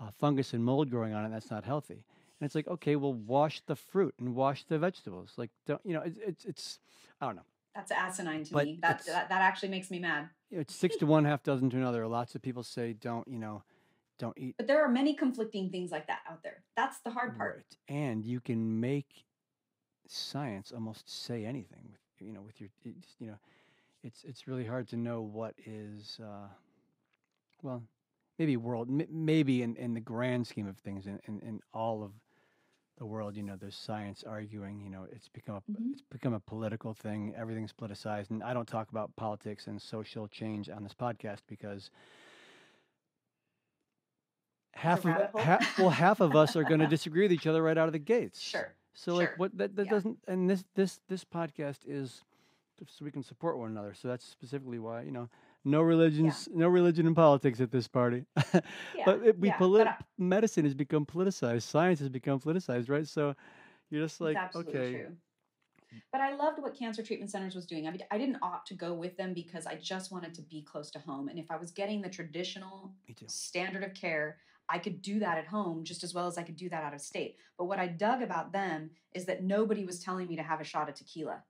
uh, fungus and mold growing on it. That's not healthy." And it's like, okay, well, wash the fruit and wash the vegetables. Like, don't you know? It's it's, it's I don't know. That's asinine to But me. That, that that actually makes me mad. It's six to one, half dozen to another. Lots of people say, don't you know, don't eat. But there are many conflicting things like that out there. That's the hard part. Right. And you can make science almost say anything with you know with your you know, it's it's really hard to know what is uh, well, maybe world m- maybe in, in the grand scheme of things in, in, in all of the world, you know, there's science arguing, you know, it's become a Mhm. it's become a political thing. Everything's politicized, and I don't talk about politics and social change on this podcast because half of half, well half of us are going to disagree with each other right out of the gates. Sure. So like what that, that Yeah. doesn't and this this this podcast is so we can support one another. So that's specifically why you know no religions no religion and politics at this party. Yeah. but it, we yeah, polit- but I- medicine has become politicized. Science has become politicized, right? So you're just like okay, true. But I loved what Cancer Treatment Centers was doing. I mean, I didn't opt to go with them because I just wanted to be close to home. And if I was getting the traditional standard of care, I could do that at home just as well as I could do that out of state. But what I dug about them is that nobody was telling me to have a shot of tequila.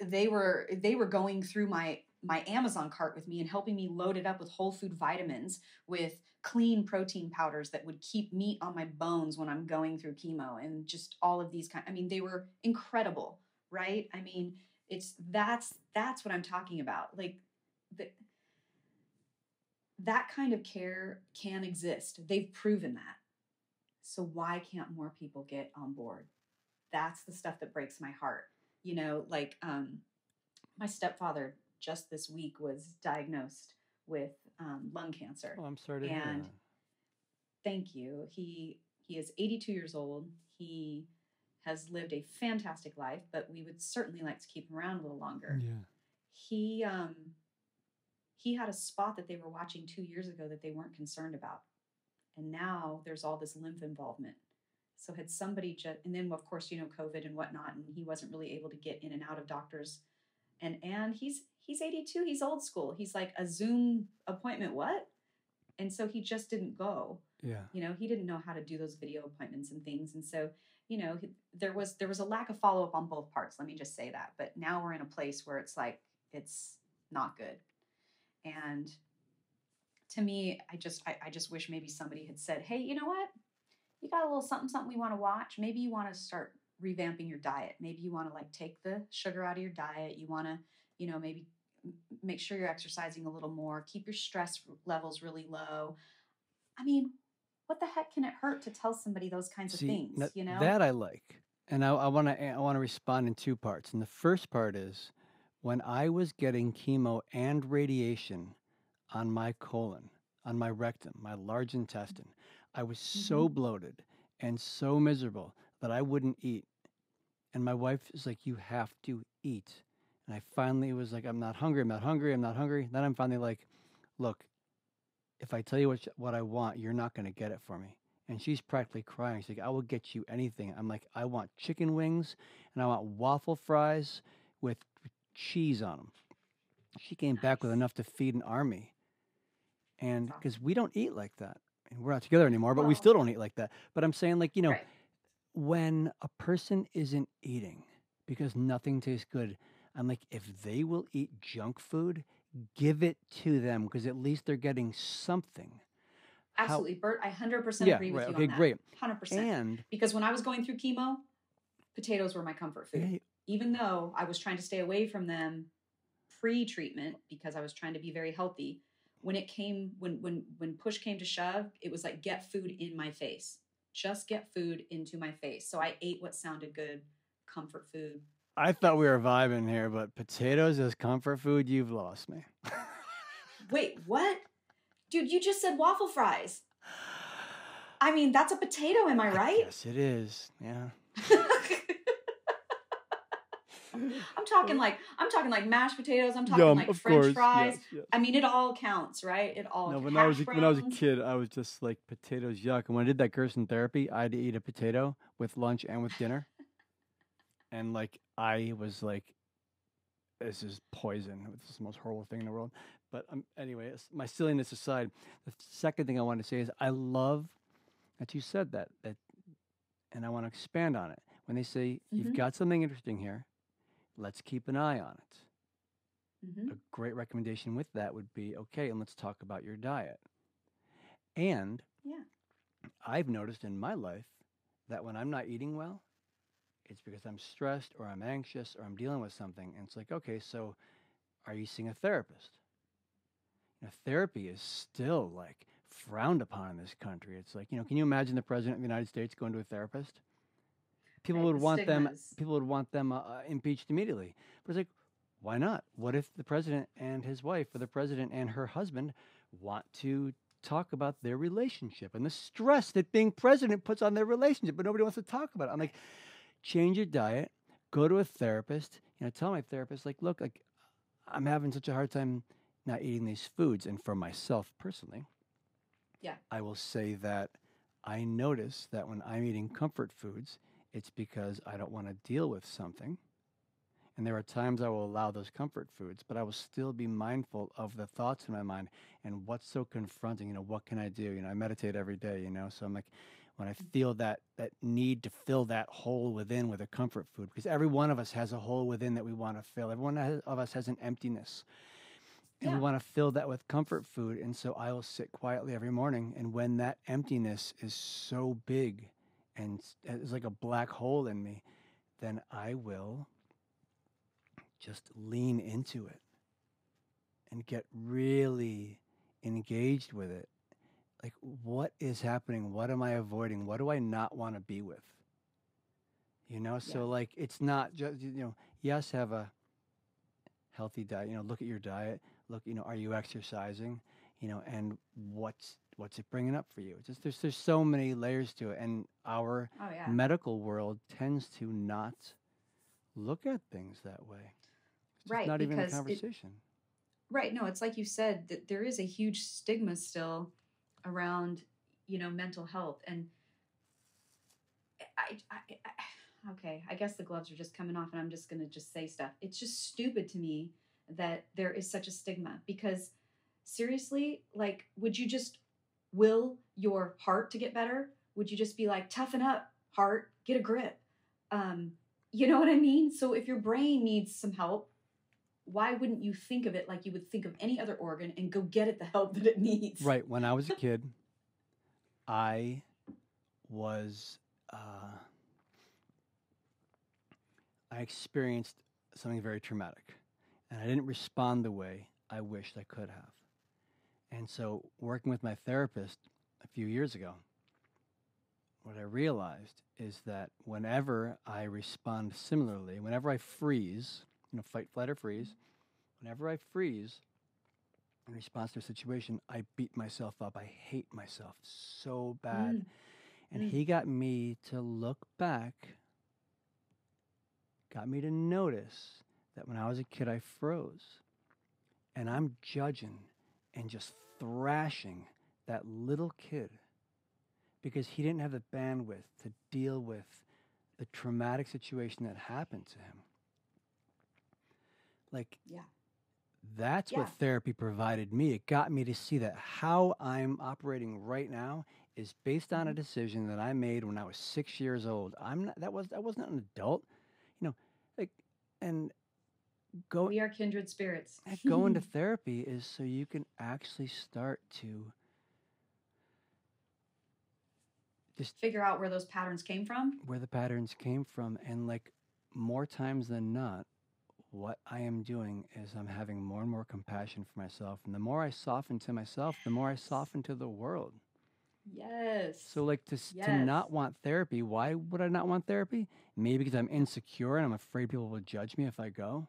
They were they were going through my my Amazon cart with me and helping me load it up with whole food vitamins with clean protein powders that would keep meat on my bones when I'm going through chemo and just all of these kind I mean they were incredible, right? I mean, it's that's that's what I'm talking about. Like the that kind of care can exist. They've proven that. So why can't more people get on board? That's the stuff that breaks my heart. You know, like um, my stepfather just this week was diagnosed with um, lung cancer. Oh, I'm sorry to hear And. Thank you. He he is 82 years old. He has lived a fantastic life, but we would certainly like to keep him around a little longer Yeah. he um he had a spot that they were watching two years ago that they weren't concerned about. And now there's all this lymph involvement. So had somebody just and then of course you know covid and whatnot and he wasn't really able to get in and out of doctors. And and he's he's 82 he's old school. He's like a zoom appointment what? And so he just didn't go. Yeah. you know he didn't know how to do those video appointments and things. And so you know he- there was there was a lack of follow-up on both parts let me just say that. But now we're in a place where it's like it's not good and to me i just I, I just wish maybe somebody had said hey you know what? You got a little something something we want to watch. Maybe you want to start revamping your diet. Maybe you want to like take the sugar out of your diet. You want to you know maybe make sure you're exercising a little more. Keep your stress levels really low. I mean what the heck can it hurt to tell somebody those kinds of things you know? that I like, and I want to I want to respond in two parts. And the first part is when I was getting chemo and radiation on my colon, on my rectum, my large intestine, I was so mm-hmm. bloated and so miserable that I wouldn't eat And my wife is like, You have to eat. And I finally was like, I'm not hungry. I'm not hungry. I'm not hungry. Then I'm finally like, Look, if I tell you what, what I want, you're not going to get it for me. And she's practically crying. She's like, I will get you anything. I'm like, I want chicken wings and I want waffle fries with cheese on them. She came back with enough to feed an army. And because we don't eat like that. And we're not together anymore, but we still don't eat like that. But I'm saying, like, you know, Right. when a person isn't eating because nothing tastes good, I'm like, if they will eat junk food, give it to them because at least they're getting something. How- Absolutely, Bert. I hundred percent Yeah, agree with right, you okay, on that. great. Hundred percent. And Because when I was going through chemo, potatoes were my comfort food. Even though I was trying to stay away from them pre-treatment because I was trying to be very healthy. When it came, when when when push came to shove, it was like get food in my face. Just get food into my face. So I ate what sounded good, comfort food. I thought we were vibing here, but potatoes as comfort food, you've lost me. Wait, what? Dude, you just said waffle fries. I mean, that's a potato, am I right? Yes, it is. Yeah. I'm talking like I'm talking like mashed potatoes. I'm talking like French fries. I mean, it all counts, right? It all. No, when I was a, when I was a kid, I was just like potatoes yuck. And when I did that Gerson therapy, I had to eat a potato with lunch and with dinner. and like I was like, this is poison. This is the most horrible thing in the world. But um, anyway, my silliness aside, the second thing I want to say is I love that you said that. That, and I want to expand on it. When they say you've Mhm. got something interesting here, let's keep an eye on it Mhm. a great recommendation with that would be okay, and let's talk about your diet. And Yeah. I've noticed in my life that when I'm not eating well, it's because I'm stressed or I'm anxious or I'm dealing with something. And it's like, okay, so are you seeing a therapist? You know, therapy is still like frowned upon in this country. It's like, you know, can you imagine the president of the United States going to a therapist? People Right, would the want them people would want them uh, impeached immediately. But it's like, why not? What if the president and his wife, or the president and her husband, want to talk about their relationship and the stress that being president puts on their relationship, but nobody wants to talk about it? I'm like, change your diet, go to a therapist. You know, tell my therapist, like, look, like, I'm having such a hard time not eating these foods, and for myself personally, Yeah. I will say that I notice that when I'm eating comfort foods, it's because I don't want to deal with something. And there are times I will allow those comfort foods, but I will still be mindful of the thoughts in my mind and what's so confronting. You know, what can I do? You know, I meditate every day, you know, so I'm like, when I mm-hmm. feel that that need to fill that hole within with a comfort food, because every one of us has a hole within that we want to fill. Every one of us has an emptiness, and Yeah. we want to fill that with comfort food. And so I will sit quietly every morning, and when that emptiness is so big and it's uh, like a black hole in me, then I will just lean into it and get really engaged with it. Like, what is happening? What am I avoiding? What do I not want to be with? You know, so Yeah. like, it's not just, you know, yes, have a healthy diet, you know, look at your diet, look, you know, are you exercising, you know, and what's, what's it bringing up for you? It's just, there's, there's so many layers to it. And our Oh yeah. medical world tends to not look at things that way. It's Right, not even a because it- conversation. Right. No, it's like you said that there is a huge stigma still around, you know, mental health. And I, I, I okay, I guess the gloves are just coming off and I'm just going to just say stuff. It's just stupid to me that there is such a stigma because seriously, like, would you just will your heart to get better? Would you just be like, toughen up, heart, get a grip? Um, you know what I mean? So if your brain needs some help, why wouldn't you think of it like you would think of any other organ and go get it the help that it needs? Right. When I was a kid, I was, uh, I experienced something very traumatic and I didn't respond the way I wished I could have. And so, working with my therapist a few years ago, what I realized is that whenever I respond similarly, whenever I freeze, you know, fight, flight, or freeze, whenever I freeze in response to a situation, I beat myself up. I hate myself so bad. Mm, And mm. he got me to look back got me to notice that when I was a kid, I froze. And I'm judging and just thrashing that little kid because he didn't have the bandwidth to deal with the traumatic situation that happened to him. Like, Yeah. that's what therapy provided me. It got me to see that how I'm operating right now is based on a Mhm. decision that I made when I was six years old. I'm not, that was, I wasn't an adult, you know, like, and go, We are kindred spirits. going to therapy is so you can actually start to just Figure out where those patterns came from. where the patterns came from and like more times than not what i am doing is i'm having more and more compassion for myself and the more i soften to myself the more i soften to the world Yes. so like to, s to not want therapy why would i not want therapy maybe because i'm insecure and i'm afraid people will judge me if i go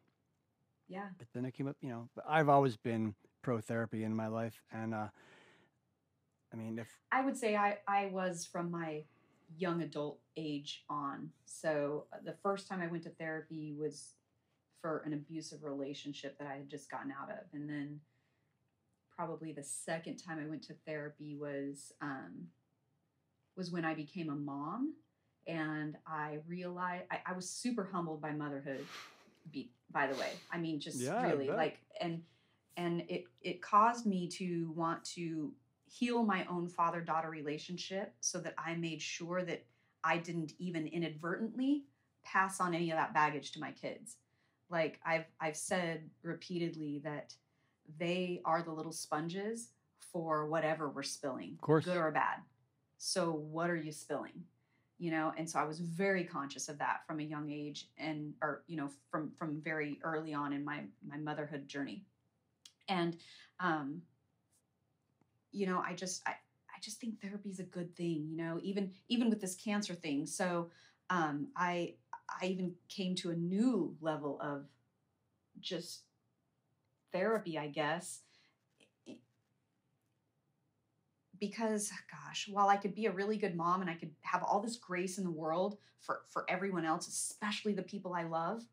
yeah. but then i came up you know but i've always been pro therapy in my life and uh i mean if I would say I, I was from my young adult age on. So uh, the first time I went to therapy was for an abusive relationship that I had just gotten out of. And then probably the second time I went to therapy was um, was when I became a mom. And I realized I, I was super humbled by motherhood, be, by the way. I mean, just Yeah, really like, and and it it caused me to want to heal my own father daughter relationship so that I made sure that I didn't even inadvertently pass on any of that baggage to my kids. Like I've I've said repeatedly that they are the little sponges for whatever we're spilling, good or bad. So what are you spilling? You know, and so I was very conscious of that from a young age and or you know from from very early on in my my motherhood journey. And um you know i just i i just think therapy is a good thing you know even even with this cancer thing so um i i even came to a new level of just therapy i guess i- because gosh while i could be a really good mom and i could have all this grace in the world for for everyone else especially the people i love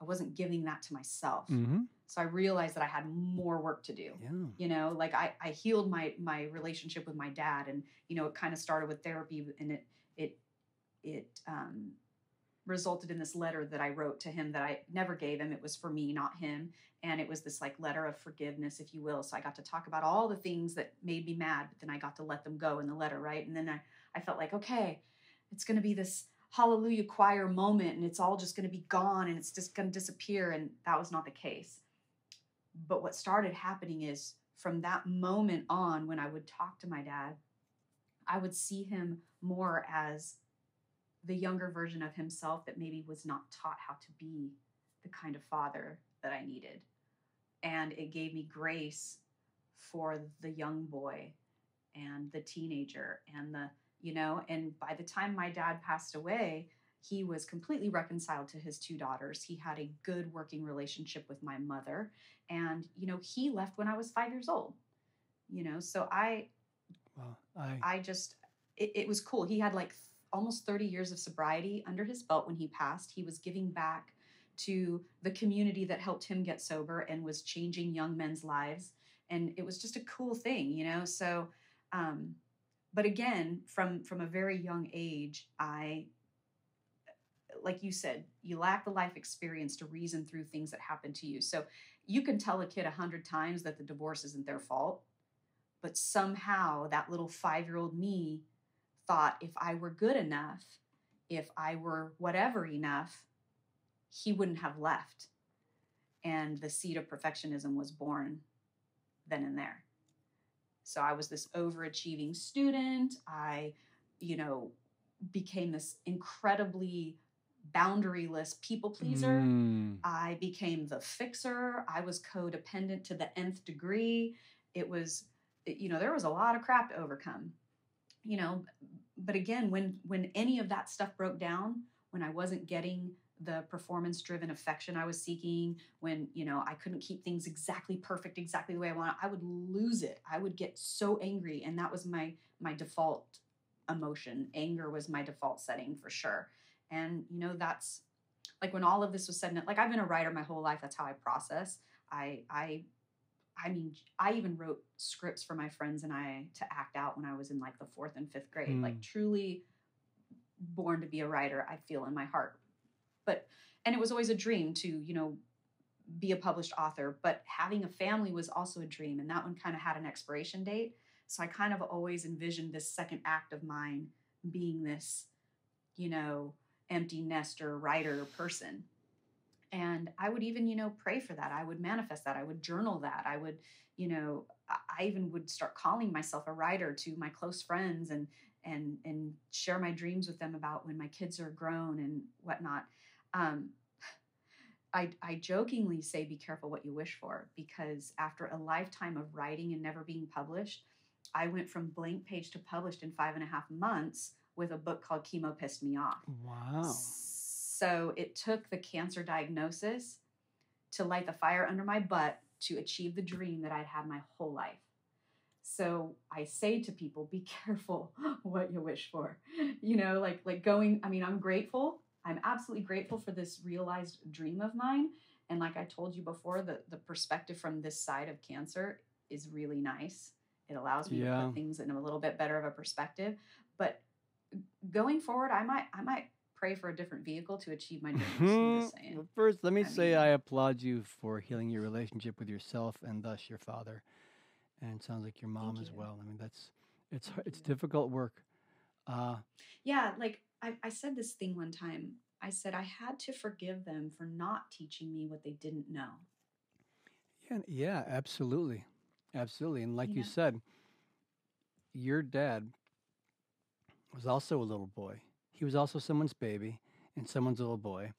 i wasn't giving that to myself. Mm-hmm. so i realized that i had more work to do. Yeah. You know like i i healed my my relationship with my dad and you know it kind of started with therapy and it it it um resulted in this letter that i wrote to him that i never gave him. It was for me not him. And it was this like letter of forgiveness if you will. So i got to talk about all the things that made me mad but then i got to let them go in the letter right? And then i i felt like okay it's going to be this hallelujah choir moment and it's all just going to be gone and it's just going to disappear. And that was not the case. But what started happening is from that moment on, when I would talk to my dad, I would see him more as the younger version of himself that maybe was not taught how to be the kind of father that I needed. And it gave me grace for the young boy and the teenager and the, you know, and by the time my dad passed away, he was completely reconciled to his two daughters. He had a good working relationship with my mother and you know he left when i was five years old you know so i well i i just it, it was cool he had like almost 30 years of sobriety under his belt when he passed he was giving back to the community that helped him get sober and was changing young men's lives. And it was just a cool thing you know? So um but again from from a very young age i like you said you lack the life experience to reason through things that happen to you. So you can tell a kid a hundred times that the divorce isn't their fault but somehow that little five year old me thought if i were good enough if i were whatever enough he wouldn't have left and the seed of perfectionism was born then and there so i was this overachieving student i you know became this incredibly boundaryless people pleaser Mm. I became the fixer. I was codependent to the nth degree. It was, you know, there was a lot of crap to overcome. You know, but again, when when any of that stuff broke down, when I wasn't getting the performance driven affection I was seeking, when you know I couldn't keep things exactly perfect, exactly the way I want, I would lose it. I would get so angry, and that was my my default emotion. Anger was my default setting for sure. And you know that's like when all of this was said like I've been a writer my whole life. That's how I process. I I I mean, I even wrote scripts for my friends and I to act out when I was in like the fourth and fifth grade. Like Mm. truly born to be a writer, I feel in my heart. But and it was always a dream to, you know, be a published author. But having a family was also a dream, and that one kind of had an expiration date. So I kind of always envisioned this second act of mine being this, you know, empty nester writer person and i would even you know pray for that. I would manifest that. I would journal that. I would you know i even would start calling myself a writer to my close friends and and and share my dreams with them about when my kids are grown and whatnot. Um, I, I jokingly say be careful what you wish for because after a lifetime of writing and never being published i went from blank page to published in five and a half months with a book called chemo pissed me off. Wow. It took the cancer diagnosis to light the fire under my butt to achieve the dream that I'd had my whole life. So I say to people, be careful what you wish for. You know, like like going, I mean, I'm grateful. I'm absolutely grateful for this realized dream of mine. And like I told you before, the, the perspective from this side of cancer is really nice. It allows me to put things in a little bit better of a perspective. But going forward, I might I might pray for a different vehicle to achieve my dreams. Well, first, let me I say mean- I applaud you for healing your relationship with yourself and thus your father. And it sounds like your mom as you. well. I mean, that's it's it's difficult work. Uh, Yeah, like I, I said this thing one time. I said I had to forgive them for not teaching me what they didn't know. yeah, yeah, absolutely, absolutely. And like You you said, your dad was also a little boy. He was also someone's baby and someone's little boy.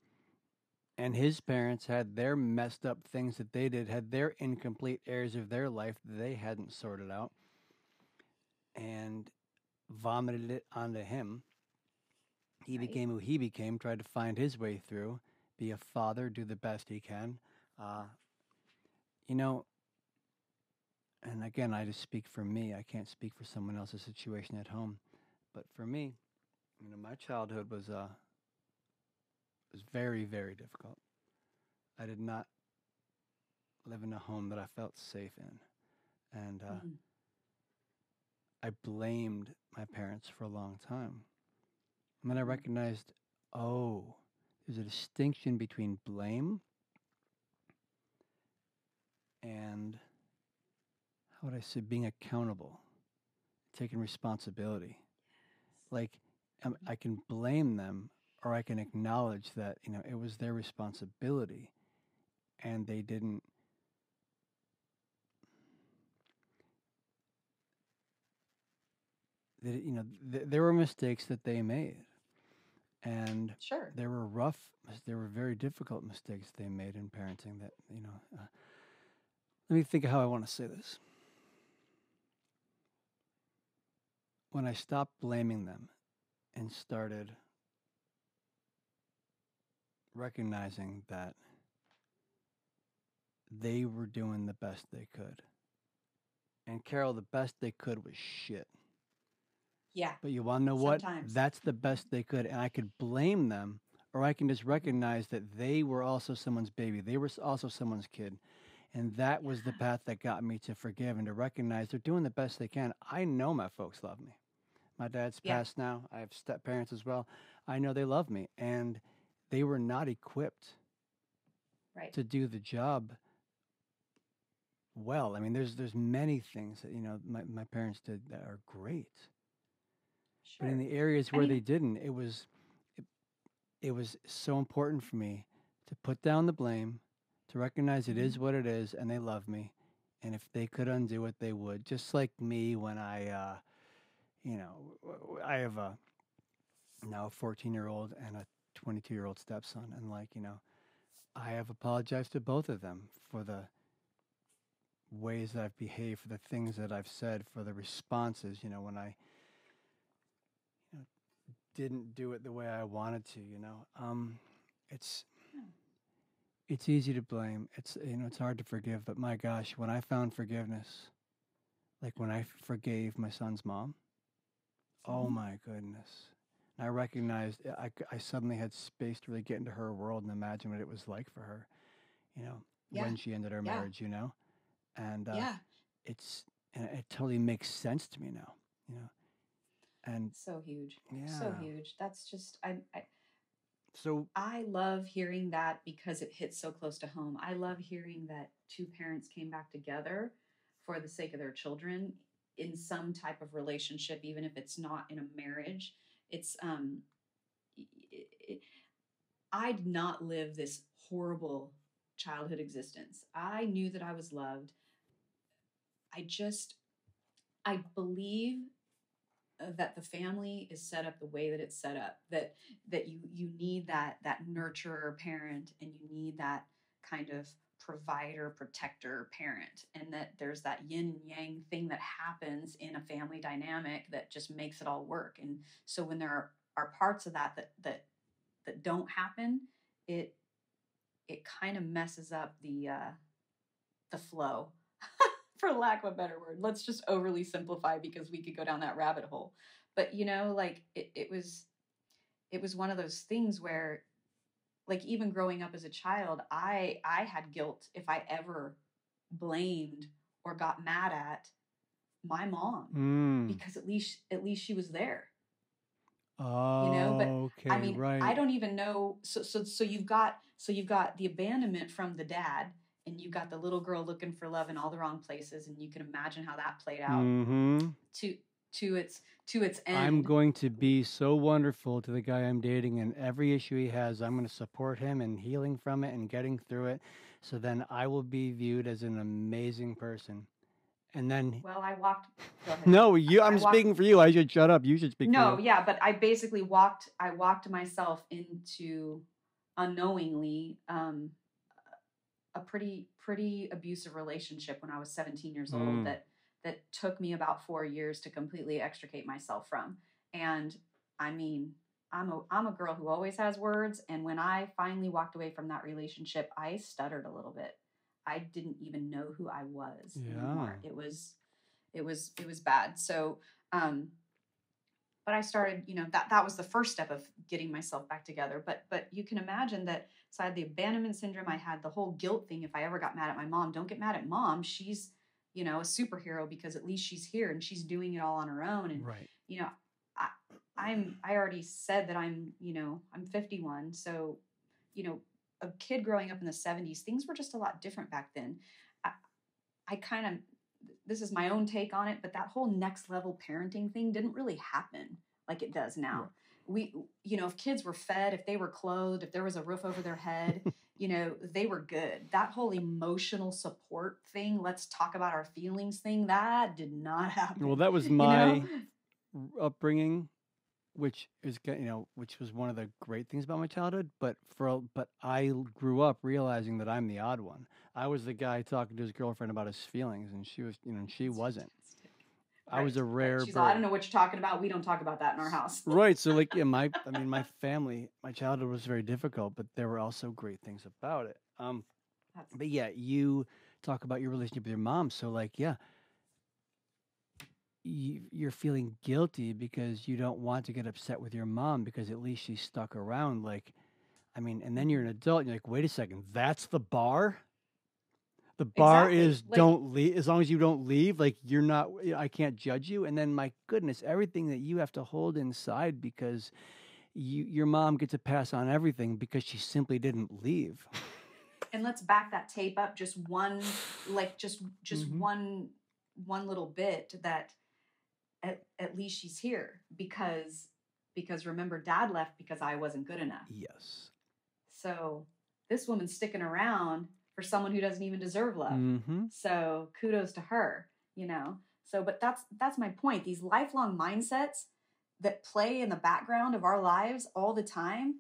And his parents had their messed up things that they did, had their incomplete areas of their life that they hadn't sorted out, and vomited it onto him. He Right. became who he became, tried to find his way through, be a father, do the best he can. Uh, you know, and again, I just speak for me. I can't speak for someone else's situation at home. But for me, you know, my childhood was uh was very, very difficult. I did not live in a home that I felt safe in. And uh, Mhm. I blamed my parents for a long time. And then I Mhm. recognized, oh, there's a distinction between blame and how would I say being accountable, taking responsibility. Like um, I can blame them or I can acknowledge that, you know, it was their responsibility and they didn't that you know th- there were mistakes that they made and Sure. there were rough there were very difficult mistakes they made in parenting that you know uh, let me think of how i want to say this when i stopped blaming them and started recognizing that they were doing the best they could and carol the best they could was shit Yeah. but you want to know what? Sometimes. That's the best they could. And I could blame them, or I can just recognize that they were also someone's baby. They were also someone's kid. And that was the path that got me to forgive and to recognize they're doing the best they can. I know my folks love me. My dad's Yeah. passed now. I have step parents as well. I know they love me. And they were not equipped Right. to do the job well. I mean, there's there's many things that, you know, my, my parents did that are great. But in the areas I where mean- they didn't, it was it, it was so important for me to put down the blame, to recognize it is Mhm. what it is, and they love me. And if they could undo it, they would. Just like me when I, uh, you know, I have a now a 14 year old and a 22 year old stepson, and like you know, I have apologized to both of them for the ways that I've behaved, for the things that I've said, for the responses. You know, when I you know, didn't do it the way I wanted to. You know, um, it's it's easy to blame. It's you know, it's hard to forgive. But my gosh, when I found forgiveness, like when I forgave my son's mom, oh Mhm. my goodness, And I recognized I, I, I suddenly had space to really get into her world and imagine what it was like for her, you know, Yeah. when she ended her Yeah. marriage, you know? And uh, yeah. it's, and it totally makes sense to me now, you know? And So huge. yeah. So huge. That's just I, I So, I love hearing that because it hits so close to home. I love hearing that two parents came back together for the sake of their children in some type of relationship, even if it's not in a marriage. It's um, i- i- I did not live this horrible childhood existence. I knew that I was loved. I just, I believe uh, that the family is set up the way that it's set up. That that you you need that that nurturer parent and you need that kind of provider protector parent and that there's that yin yang thing that happens in a family dynamic that just makes it all work. And so when there are, are parts of that that that that don't happen it it kind of messes up the uh the flow for lack of a better word. Let's just overly simplify because we could go down that rabbit hole. But you know like it, it was it was one of those things where like even growing up as a child i i had guilt if i ever blamed or got mad at my mom mm, because at least at least she was there oh, know, but okay, I mean, right. I don't even know. So, so, so you've got, so you've got the abandonment from the dad, and you've got the little girl looking for love in all the wrong places, and you can imagine how that played out hmm to to its to its end. I'm going to be so wonderful to the guy I'm dating, and every issue he has, I'm going to support him in healing from it and getting through it. So then I will be viewed as an amazing person. And then, well, I walked. No, you. I'm walk- speaking for you. I should shut up. You should speak. no yeah but i basically walked i walked myself into unknowingly um a pretty pretty abusive relationship when i was 17 years Mm. old that that took me about four years to completely extricate myself from and i mean i'm a i'm a girl who always has words and when i finally walked away from that relationship i stuttered a little bit i didn't even know who i was anymore it was it was it was bad so um but I started, you know, that that was the first step of getting myself back together. But but you can imagine that so I had the abandonment syndrome, I had the whole guilt thing. If I ever got mad at my mom, don't get mad at mom. She's, you know, a superhero because at least she's here and she's doing it all on her own. And Right. you know, I I'm I already said that I'm, you know, I'm 51. So, you know, a kid growing up in the 70s, things were just a lot different back then. I, I kind of this is my own take on it, but that whole next level parenting thing didn't really happen like it does now. Right. We, you know, if kids were fed, if they were clothed, if there was a roof over their head, you know, they were good. That whole emotional support thing, let's talk about our feelings thing, that did not happen. Well, that was you my know? upbringing, which is you know, which was one of the great things about my childhood. But for but I grew up realizing that I'm the odd one. I was the guy talking to his girlfriend about his feelings, and she was, you know, and she wasn't. I was a right. rare She's bird. like, I don't know what you're talking about. We don't talk about that in our house. right. So like, yeah, my, I mean, my family, my childhood was very difficult, but there were also great things about it. Um, That's- but yeah, you talk about your relationship with your mom. So like, yeah, you, you're feeling guilty because you don't want to get upset with your mom because at least she stuck around. Like, I mean, and then you're an adult and you're like, wait a second, that's the bar. The bar Exactly, is like- don't leave. As long as you don't leave, like you're not. I can't judge you. And then, my goodness, everything that you have to hold inside because you, your mom gets a pass on everything because she simply didn't leave. and let's back that tape up just one like just just Mhm. one one little bit that at, at least she's here because because remember dad left because i wasn't good enough Yes. so this woman's sticking around for someone who doesn't even deserve love. Mm-hmm. so kudos to her you know? So but that's that's my point. These lifelong mindsets that play in the background of our lives all the time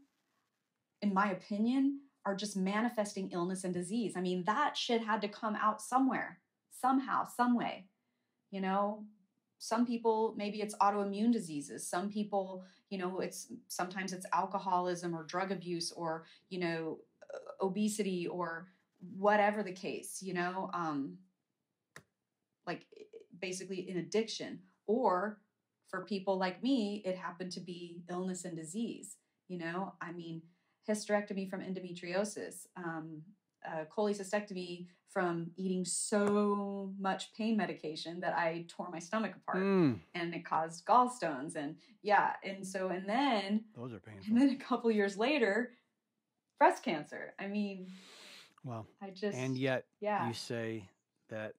in my opinion are just manifesting illness and disease. I mean that shit had to come out somewhere somehow some way. You know some people maybe it's autoimmune diseases. Some people you know it's sometimes it's alcoholism or drug abuse or you know obesity or whatever the case you know um like basically an addiction or for people like me, it happened to be illness and disease. You know, I mean, hysterectomy from endometriosis, um, uh, cholecystectomy from eating so much pain medication that I tore my stomach apart Mm, and it caused gallstones. And yeah, and so, and then, those are painful. and then a couple years later, breast cancer. I mean, Well, I just, and yet yeah, you say that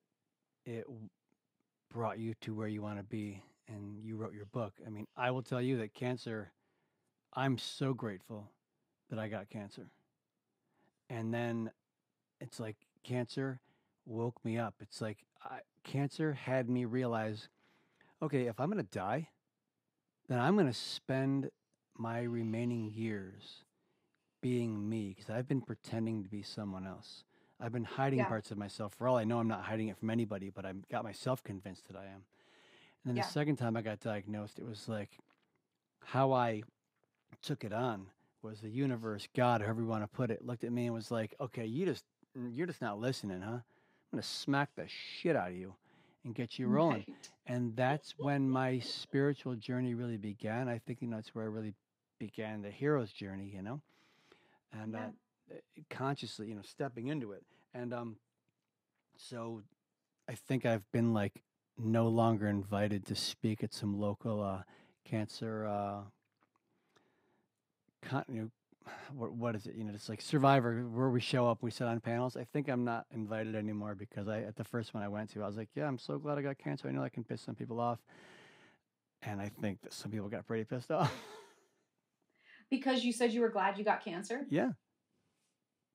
it brought you to where you want to be and you wrote your book. I mean, I will tell you that cancer, I'm so grateful that I got cancer. And then it's like cancer woke me up. It's like I, cancer had me realize okay, if I'm going to die, then I'm going to spend my remaining years being me because I've been pretending to be someone else. I've been hiding Yeah. parts of myself. For all I know, I'm not hiding it from anybody, but I've got myself convinced that I am. And then Yeah. the second time I got diagnosed, it was like how I took it on was the universe, God, however you want to put it, looked at me and was like, "Okay, you just you're just not listening, huh? I'm gonna smack the shit out of you and get you rolling." right. And that's when my spiritual journey really began. I think you know, that's where I really began the hero's journey, you know, and Yeah. uh, uh, consciously, you know, stepping into it. And um, so I think I've been like no longer invited to speak at some local uh, cancer. Uh, con- you know, what, what is it? You know, it's like Survivor, where we show up, we sit on panels. I think I'm not invited anymore because I at the first one I went to, I was like, yeah, I'm so glad I got cancer. I know I can piss some people off, and I think that some people got pretty pissed off. Because you said you were glad you got cancer. yeah,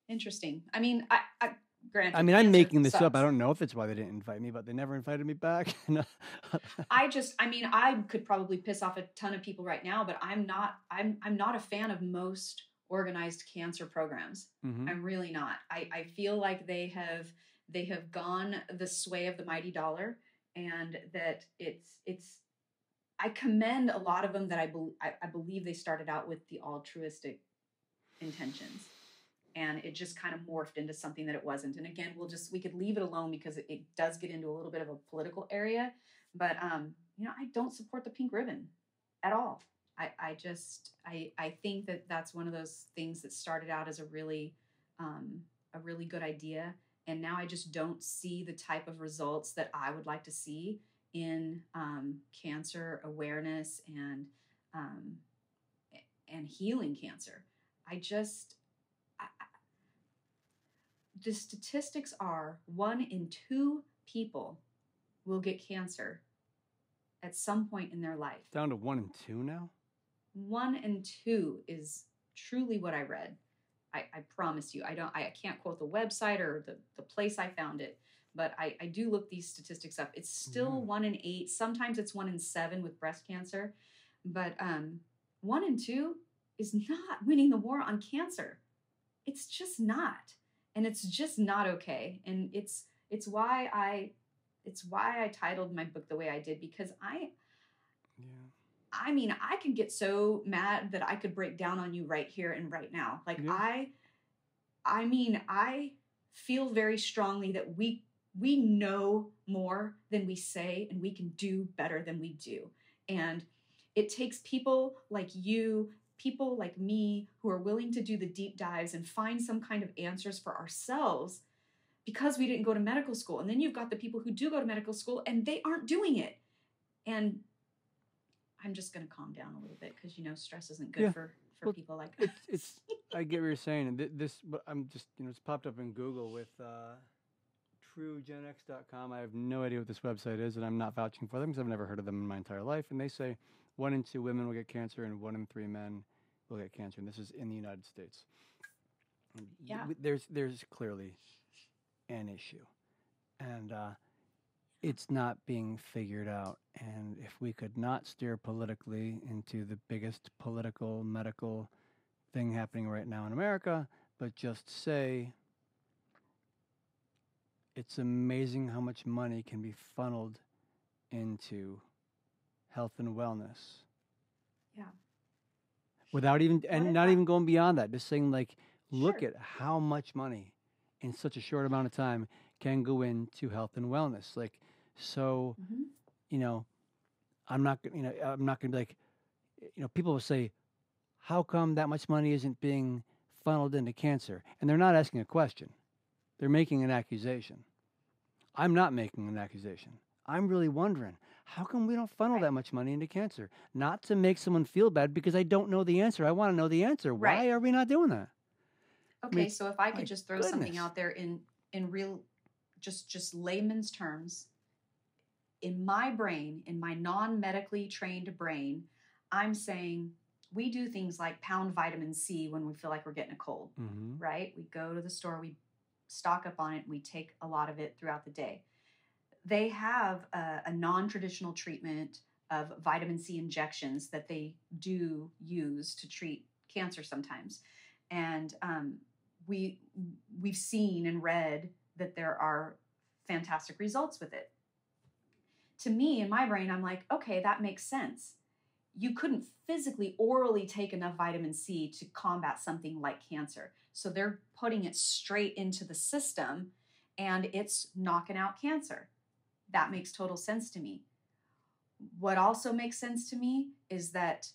Interesting. I mean, I, I granted. I mean, I'm making this up. I don't know if it's why they didn't invite me, but they never invited me back. I just, I mean, I could probably piss off a ton of people right now, but I'm not. I'm I'm not a fan of most organized cancer programs. Mhm. I'm really not. I, I feel like they have they have gone the sway of the mighty dollar, and that it's it's. I commend a lot of them that I, bel I, I believe they started out with the altruistic intentions, and it just kind of morphed into something that it wasn't. And again, we'll just we could leave it alone because it, it does get into a little bit of a political area. But um, you know, I don't support the pink ribbon at all. I, I just I, I think that that's one of those things that started out as a really um, a really good idea and now i just don't see the type of results that i would like to see in um, cancer awareness and um, and healing cancer i just I, the statistics are one in two people will get cancer at some point in their life Down to one in two now. one and two is truly what I read. I, I promise you. I don't. I can't quote the website or the, the place I found it, but I, I do look these statistics up. It's still Yeah. one in eight. Sometimes it's one in seven with breast cancer, but um, one in two is not winning the war on cancer. It's just not, and it's just not okay. And it's it's why I it's why I titled my book the way I did because I Yeah. I mean, I could get so mad that I could break down on you right here and right now. Like Yeah. I I mean, I feel very strongly that we we know more than we say and we can do better than we do. And it takes people like you, people like me who are willing to do the deep dives and find some kind of answers for ourselves because we didn't go to medical school. And then you've got the people who do go to medical school and they aren't doing it. And I'm just going to calm down a little bit because you know stress isn't good Yeah. for for Well, people like it's it's I get what you're saying, and th- this but I'm just you know it's popped up in Google with uh, TrueGenX.com. I have no idea what this website is, and I'm not vouching for them because I've never heard of them in my entire life. And they say one in two women will get cancer, and one in three men will get cancer, and this is in the United States. And Yeah. there's there's clearly an issue, and uh, it's not being figured out. And if we could not steer politically into the biggest political medical thing happening right now in America, but just say it's amazing how much money can be funneled into health and wellness. Yeah. Without even and not even going beyond that, just saying like look Sure. at how much money in such a short amount of time can go into health and wellness. Like so Mhm. you know, I'm not gonna, you know, I'm not going to be like, you know, people will say, how come that much money isn't being funneled into cancer? And they're not asking a question. They're making an accusation. I'm not making an accusation. I'm really wondering, how come we don't funnel Right. that much money into cancer? Not to make someone feel bad because I don't know the answer. I want to know the answer. Why are we not doing that? Okay, mean, so if I could just throw something out there in in real just just layman's terms, in my brain, in my non-medically trained brain, I'm saying we do things like pound vitamin C when we feel like we're getting a cold, Mm-hmm. right? We go to the store, we stock up on it, we take a lot of it throughout the day. They have a, a non-traditional treatment of vitamin C injections that they do use to treat cancer sometimes, and um, we we've seen and read that there are fantastic results with it. To me, in my brain, I'm like, okay, that makes sense. You couldn't physically orally take enough vitamin C to combat something like cancer. So they're putting it straight into the system and it's knocking out cancer. That makes total sense to me. What also makes sense to me is that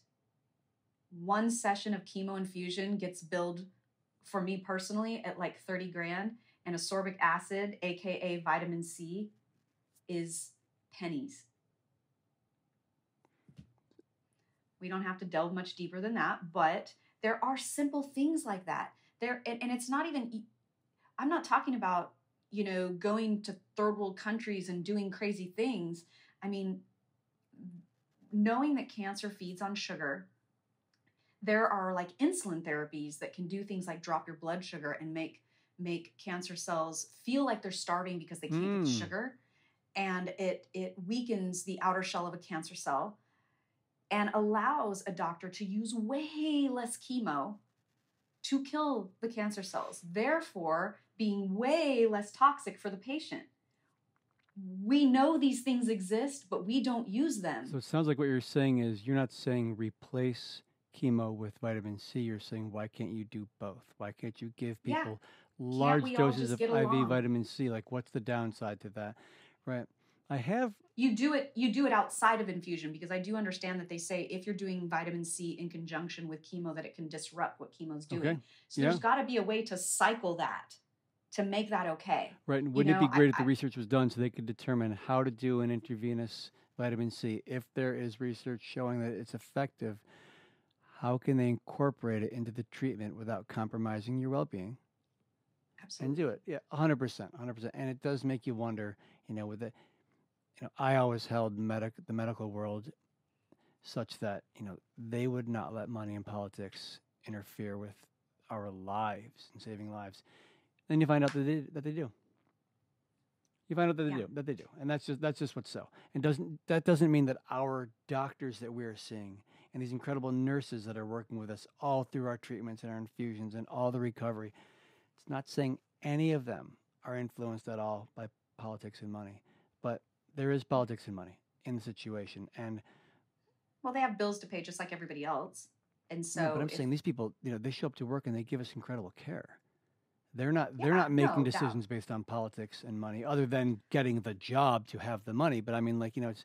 one session of chemo infusion gets billed for me personally at like 30 grand and ascorbic acid aka vitamin c is pennies we don't have to delve much deeper than that but there are simple things like that there and, and it's not even i'm not talking about you know going to third world countries and doing crazy things i mean knowing that cancer feeds on sugar there are like insulin therapies that can do things like drop your blood sugar and make make cancer cells feel like they're starving because they can't get the Mm. sugar and it it weakens the outer shell of a cancer cell and allows a doctor to use way less chemo to kill the cancer cells therefore being way less toxic for the patient we know these things exist but we don't use them So it sounds like what you're saying is you're not saying replace chemo with vitamin C. You're saying why can't you do both? Why can't you give Yeah. people large doses of IV vitamin C? Like what's the downside to that? Right. I have you do it you do it outside of infusion because i do understand that they say if you're doing vitamin c in conjunction with chemo that it can disrupt what chemo's doing Okay. so Yeah. there's got to be a way to cycle that to make that okay right. And wouldn't it know, be I- great if the I- research was done so they could determine how to do an intravenous vitamin C? If there is research showing that it's effective, how can they incorporate it into the treatment without compromising your well-being? Absolutely and do it. Yeah, hundred percent, hundred percent. And it does make you wonder, you know, with the, you know, I always held medic the medical world such that you know they would not let money and politics interfere with our lives and saving lives. Then you find out that they, that they do. You find out that they Yeah. do, that they do, and that's just that's just what's so. And doesn't that doesn't mean that our doctors that we are seeing and these incredible nurses that are working with us all through our treatments and our infusions and all the recovery. It's not saying any of them are influenced at all by politics and money, but there is politics and money in the situation. And well they have bills to pay just like everybody else and so yeah, but I'm if- saying these people, you know, they show up to work and they give us incredible care. They're not they're not making no decisions based on politics and money, other than getting the job to have the money. But I mean, like you know, it's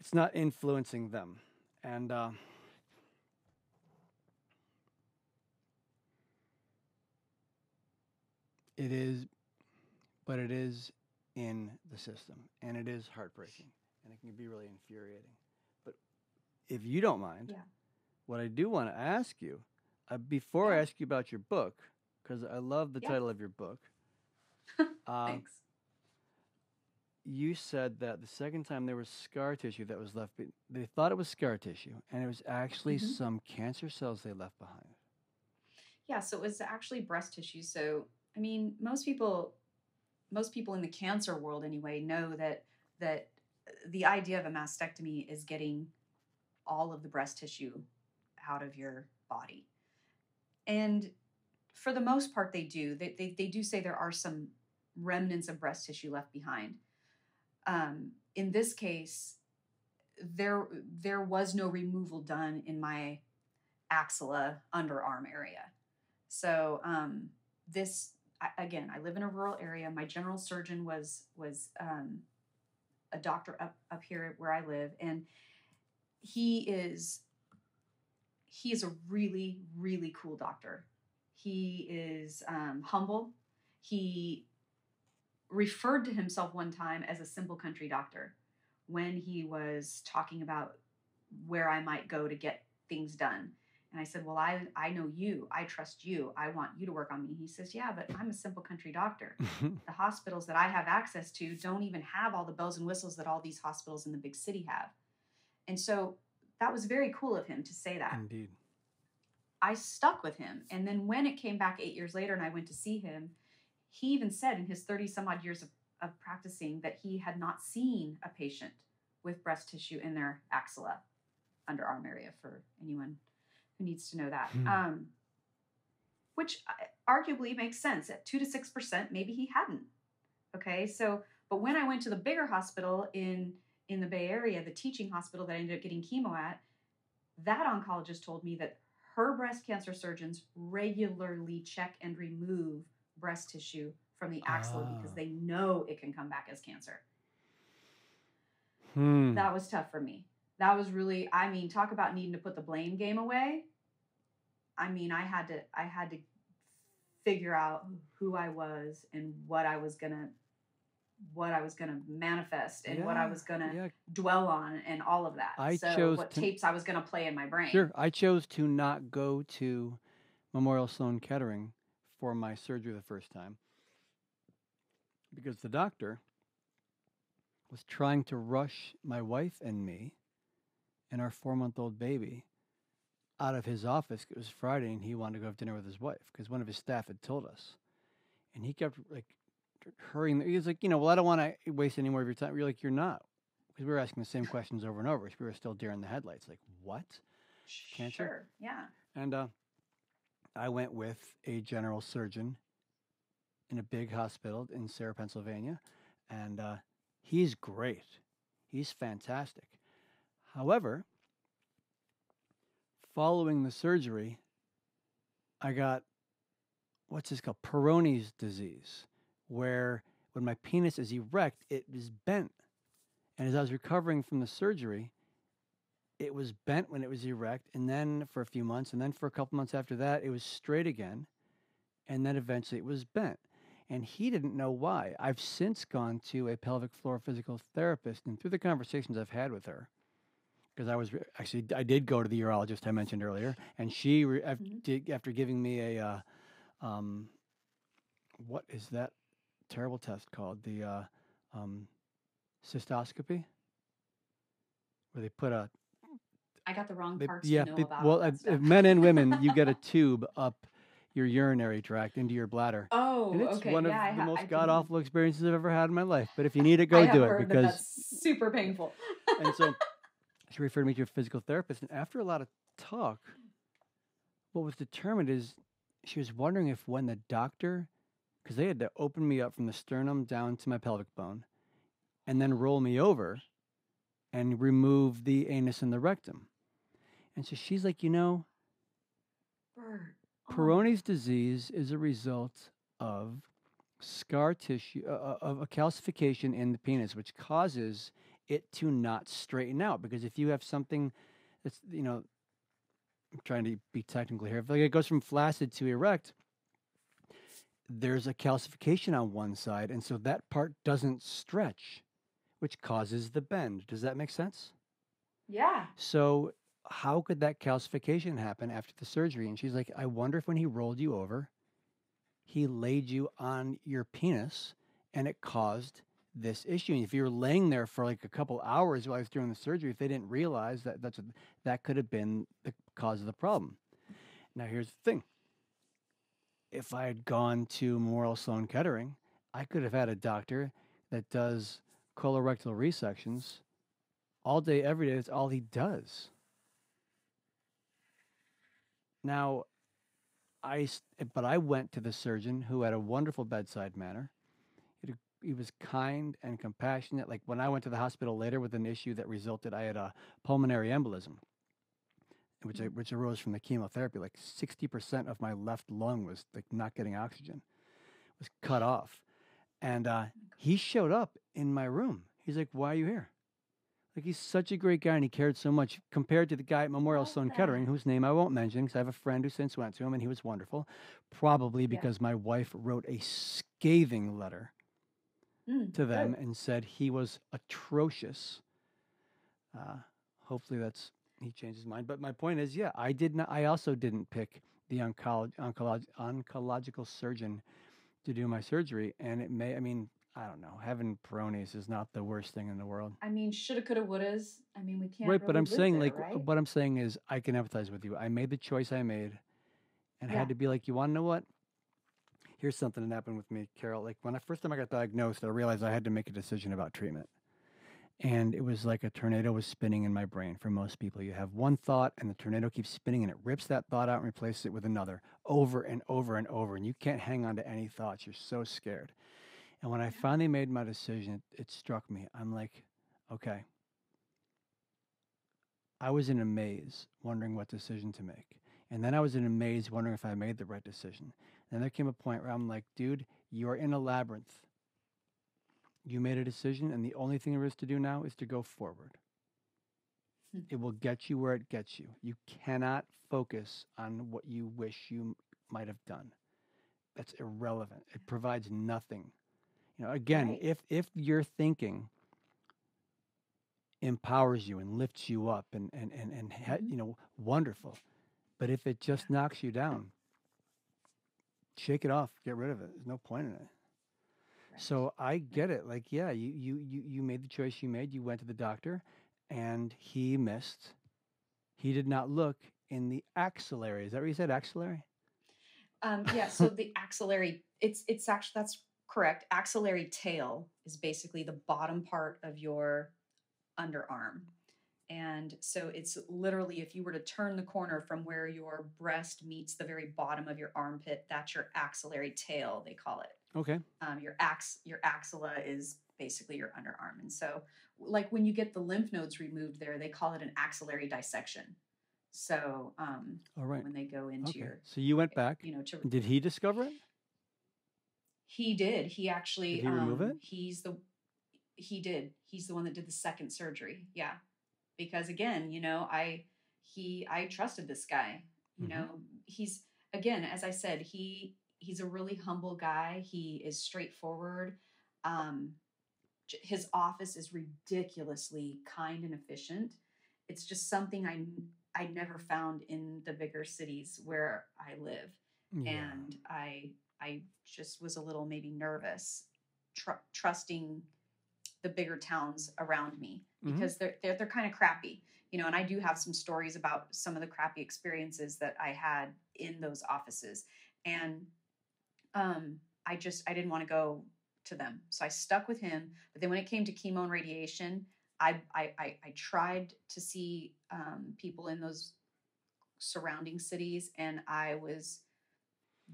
it's not influencing them, and uh, it is, but it is in the system, and it is heartbreaking, and it can be really infuriating. But if you don't mind, Yeah. what I do want to ask you, uh, before I ask you about your book, because I love the Yeah. title of your book. um, thanks you said that the second time there was scar tissue that was left, be- they thought it was scar tissue, and it was actually Mhm. some cancer cells they left behind. Yeah, so it was actually breast tissue. So, I mean, most people most people in the cancer world anyway know that that the idea of a mastectomy is getting all of the breast tissue out of your body. And for the most part they do. They they, they do say there are some remnants of breast tissue left behind. Um, in this case, there there was no removal done in my axilla underarm area. So um, this Again, I live in a rural area. My general surgeon was was um, a doctor up up here where I live, and he is he is a really really cool doctor. He is um, humble. He referred to himself one time as a simple country doctor when he was talking about where I might go to get things done. And I said, Well, I, I know you. I trust you. I want you to work on me. He says, Yeah, but I'm a simple country doctor. the hospitals that I have access to don't even have all the bells and whistles that all these hospitals in the big city have. And so that was very cool of him to say that. Indeed. I stuck with him. And then when it came back eight years later and I went to see him, he even said in his 30 some odd years of, of practicing that he had not seen a patient with breast tissue in their axilla underarm area for anyone who needs to know that. Hmm. Um, which uh, arguably makes sense. At two to six percent, maybe he hadn't. Okay, so but when I went to the bigger hospital in in the Bay Area, the teaching hospital that I ended up getting chemo at, that oncologist told me that her breast cancer surgeons regularly check and remove breast tissue from the axilla because Ah. they know it can come back as cancer. Hmm. That was tough for me. That was really, I mean, talk about needing to put the blame game away. I mean, I had to, I had to figure out who I was and what I was gonna, what I was gonna manifest and what I was gonna yeah, dwell on and all of that. I so chose what to- tapes I was gonna play in my brain. Sure. I chose to not go to Memorial Sloan Kettering for my surgery the first time because the doctor was trying to rush my wife and me and our four month old baby out of his office. It was Friday and he wanted to go have dinner with his wife because one of his staff had told us. And he kept like hurrying. He was like, you know, well, I don't want to waste any more of your time. You're like, you're not. Because we were asking the same questions over and over. We were still deer in the headlights. Like, what? Cancer? Sure. Yeah. And uh, I went with a general surgeon in a big hospital in Sayre, Pennsylvania, and uh, he's great. He's fantastic. However, following the surgery, I got what's this called? Peyronie's disease, where when my penis is erect, it is bent. And as I was recovering from the surgery, it was bent when it was erect, and then for a few months, and then for a couple months after that, it was straight again, and then eventually it was bent. And he didn't know why. I've since gone to a pelvic floor physical therapist, and through the conversations I've had with her, because I was actually I did go to the urologist I mentioned earlier, and she Mhm. did, after giving me a uh, um, what is that terrible test called the uh, um, cystoscopy, where they put a I got the wrong they, parts yeah, to know they- about. well, all that stuff. men and women, you get a tube up your urinary tract into your bladder. Oh, and it's okay. one of yeah, the ha- most god awful experiences I've ever had in my life. But if you need it, go do it because. that's super painful. and so she referred me to a physical therapist. And after a lot of talk, what was determined is she was wondering if when the doctor, because they had to open me up from the sternum down to my pelvic bone and then roll me over and remove the anus and the rectum. And so she's like, you know, Bert, Peyronie's disease is a result of scar tissue, uh, uh, of a calcification in the penis, which causes it to not straighten out. Because if you have something that's, you know, I'm trying to be technical here, if like it goes from flaccid to erect, there's a calcification on one side, and so that part doesn't stretch, which causes the bend. Does that make sense? Yeah. So how could that calcification happen after the surgery? And she's like, I wonder if when he rolled you over, he laid you on your penis and it caused this issue. And if you were laying there for like a couple hours while I was doing the surgery, if they didn't realize that that's that could have been the cause of the problem. Now here's the thing. If I had gone to Memorial Sloan Kettering, I could have had a doctor that does colorectal resections all day, every day. That's all he does. Now, I but I went to the surgeon who had a wonderful bedside manner. He, had a- he was kind and compassionate. Like when I went to the hospital later with an issue that resulted, I had a pulmonary embolism, which I, which arose from the chemotherapy. Like sixty percent of my left lung was like not getting oxygen, was cut off, and uh, he showed up in my room. He's like, "Why are you here?" Like he's such a great guy and he cared so much compared to the guy at Memorial Sloan. Kettering, whose name I won't mention because I have a friend who since went to him and he was wonderful. Probably Yeah. because my wife wrote a scathing letter Mm, to them good. and said he was atrocious. Uh, hopefully that's he changed his mind. But my point is, yeah, I did not. I also didn't pick the oncolo- oncolog- oncological surgeon to do my surgery, and it may. I mean, I don't know. Having Peyronie's is not the worst thing in the world. I mean, shoulda, coulda, wouldas. I mean, we can't. right, but I'm saying there, like right? what I'm saying is I can empathize with you. I made the choice I made, and Yeah. had to be like, you want to know what? Here's something that happened with me, Carol. Like when I first time I got diagnosed, I realized I had to make a decision about treatment, and it was like a tornado was spinning in my brain. For most people, you have one thought, and the tornado keeps spinning, and it rips that thought out and replaces it with another, over and over and over, and you can't hang on to any thoughts. You're so scared. And when I finally made my decision, it, it struck me. I'm like, okay. I was in a maze wondering what decision to make. And then I was in a maze wondering if I made the right decision. And there came a point where I'm like, dude, you're in a labyrinth. You made a decision, and the only thing there is to do now is to go forward. Hmm. It will get you where it gets you. You cannot focus on what you wish you might have done. That's irrelevant. It provides nothing. You know, again, Right. if if your thinking empowers you and lifts you up and and and, and Mhm. you know wonderful but if it just knocks you down shake it off get rid of it there's no point in it Right. so i get it like yeah you you you, you made the choice you made you went to the doctor and he missed he did not look in the axillary is that what you said axillary Um, yeah, so the axillary, it's it's actually that's correct. Axillary tail is basically the bottom part of your underarm. And so it's literally if you were to turn the corner from where your breast meets the very bottom of your armpit, that's your axillary tail, they call it. okay Um, your ax your axilla is basically your underarm. And so like when you get the lymph nodes removed there, they call it an axillary dissection. So um, all right when they go into okay your so you went back you know to did he discover it He did. He actually Did he remove um, it? He's the he did. He's the one that did the second surgery. Yeah. Because again, you know, I he I trusted this guy. You Mhm. know, he's again, as I said, he he's a really humble guy. He is straightforward. Um his office is ridiculously kind and efficient. It's just something I I never found in the bigger cities where I live yeah. and I I just was a little maybe nervous, tr- trusting the bigger towns around me Mhm. because they're they're, they're kind of crappy, you know. And I do have some stories about some of the crappy experiences that I had in those offices, and um, I just I didn't want to go to them, so I stuck with him. But then when it came to chemo and radiation, I I I, I tried to see um, people in those surrounding cities, and I was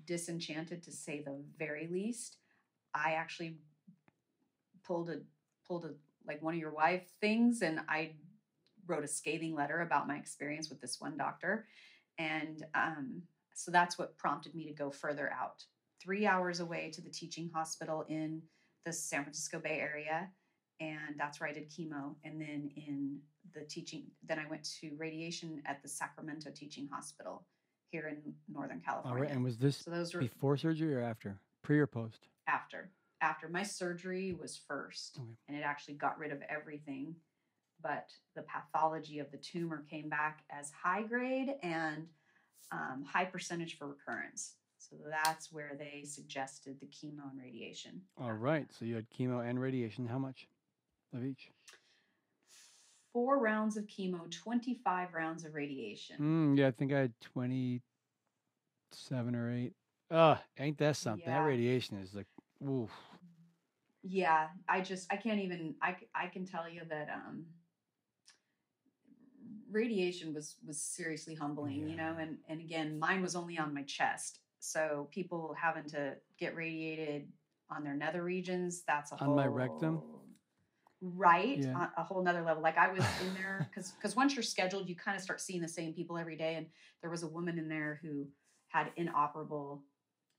disenchanted to say the very least. I actually pulled a pulled a like one of your wife things and I wrote a scathing letter about my experience with this one doctor. And um, so that's what prompted me to go further out. Three hours away to the teaching hospital in the San Francisco Bay Area. And that's where I did chemo. And then in the teaching, then I went to radiation at the Sacramento Teaching Hospital here in Northern California. right and was this so those were before surgery or after pre or post after after my surgery was first Okay. and it actually got rid of everything but the pathology of the tumor came back as high grade and um, high percentage for recurrence so that's where they suggested the chemo and radiation All right. So you had chemo and radiation. How much of each? four rounds of chemo 25 rounds of radiation Mm, yeah, I think I had 27 or 8. Ugh, ain't that something? That radiation is like, oof. Yeah i just i can't even i i can tell you that um radiation was was seriously humbling you know and and again mine was only on my chest so people having to get radiated on their nether regions that's a On my rectum? right Yeah. on a whole nother level like i was in there because because once you're scheduled you kind of start seeing the same people every day and there was a woman in there who had inoperable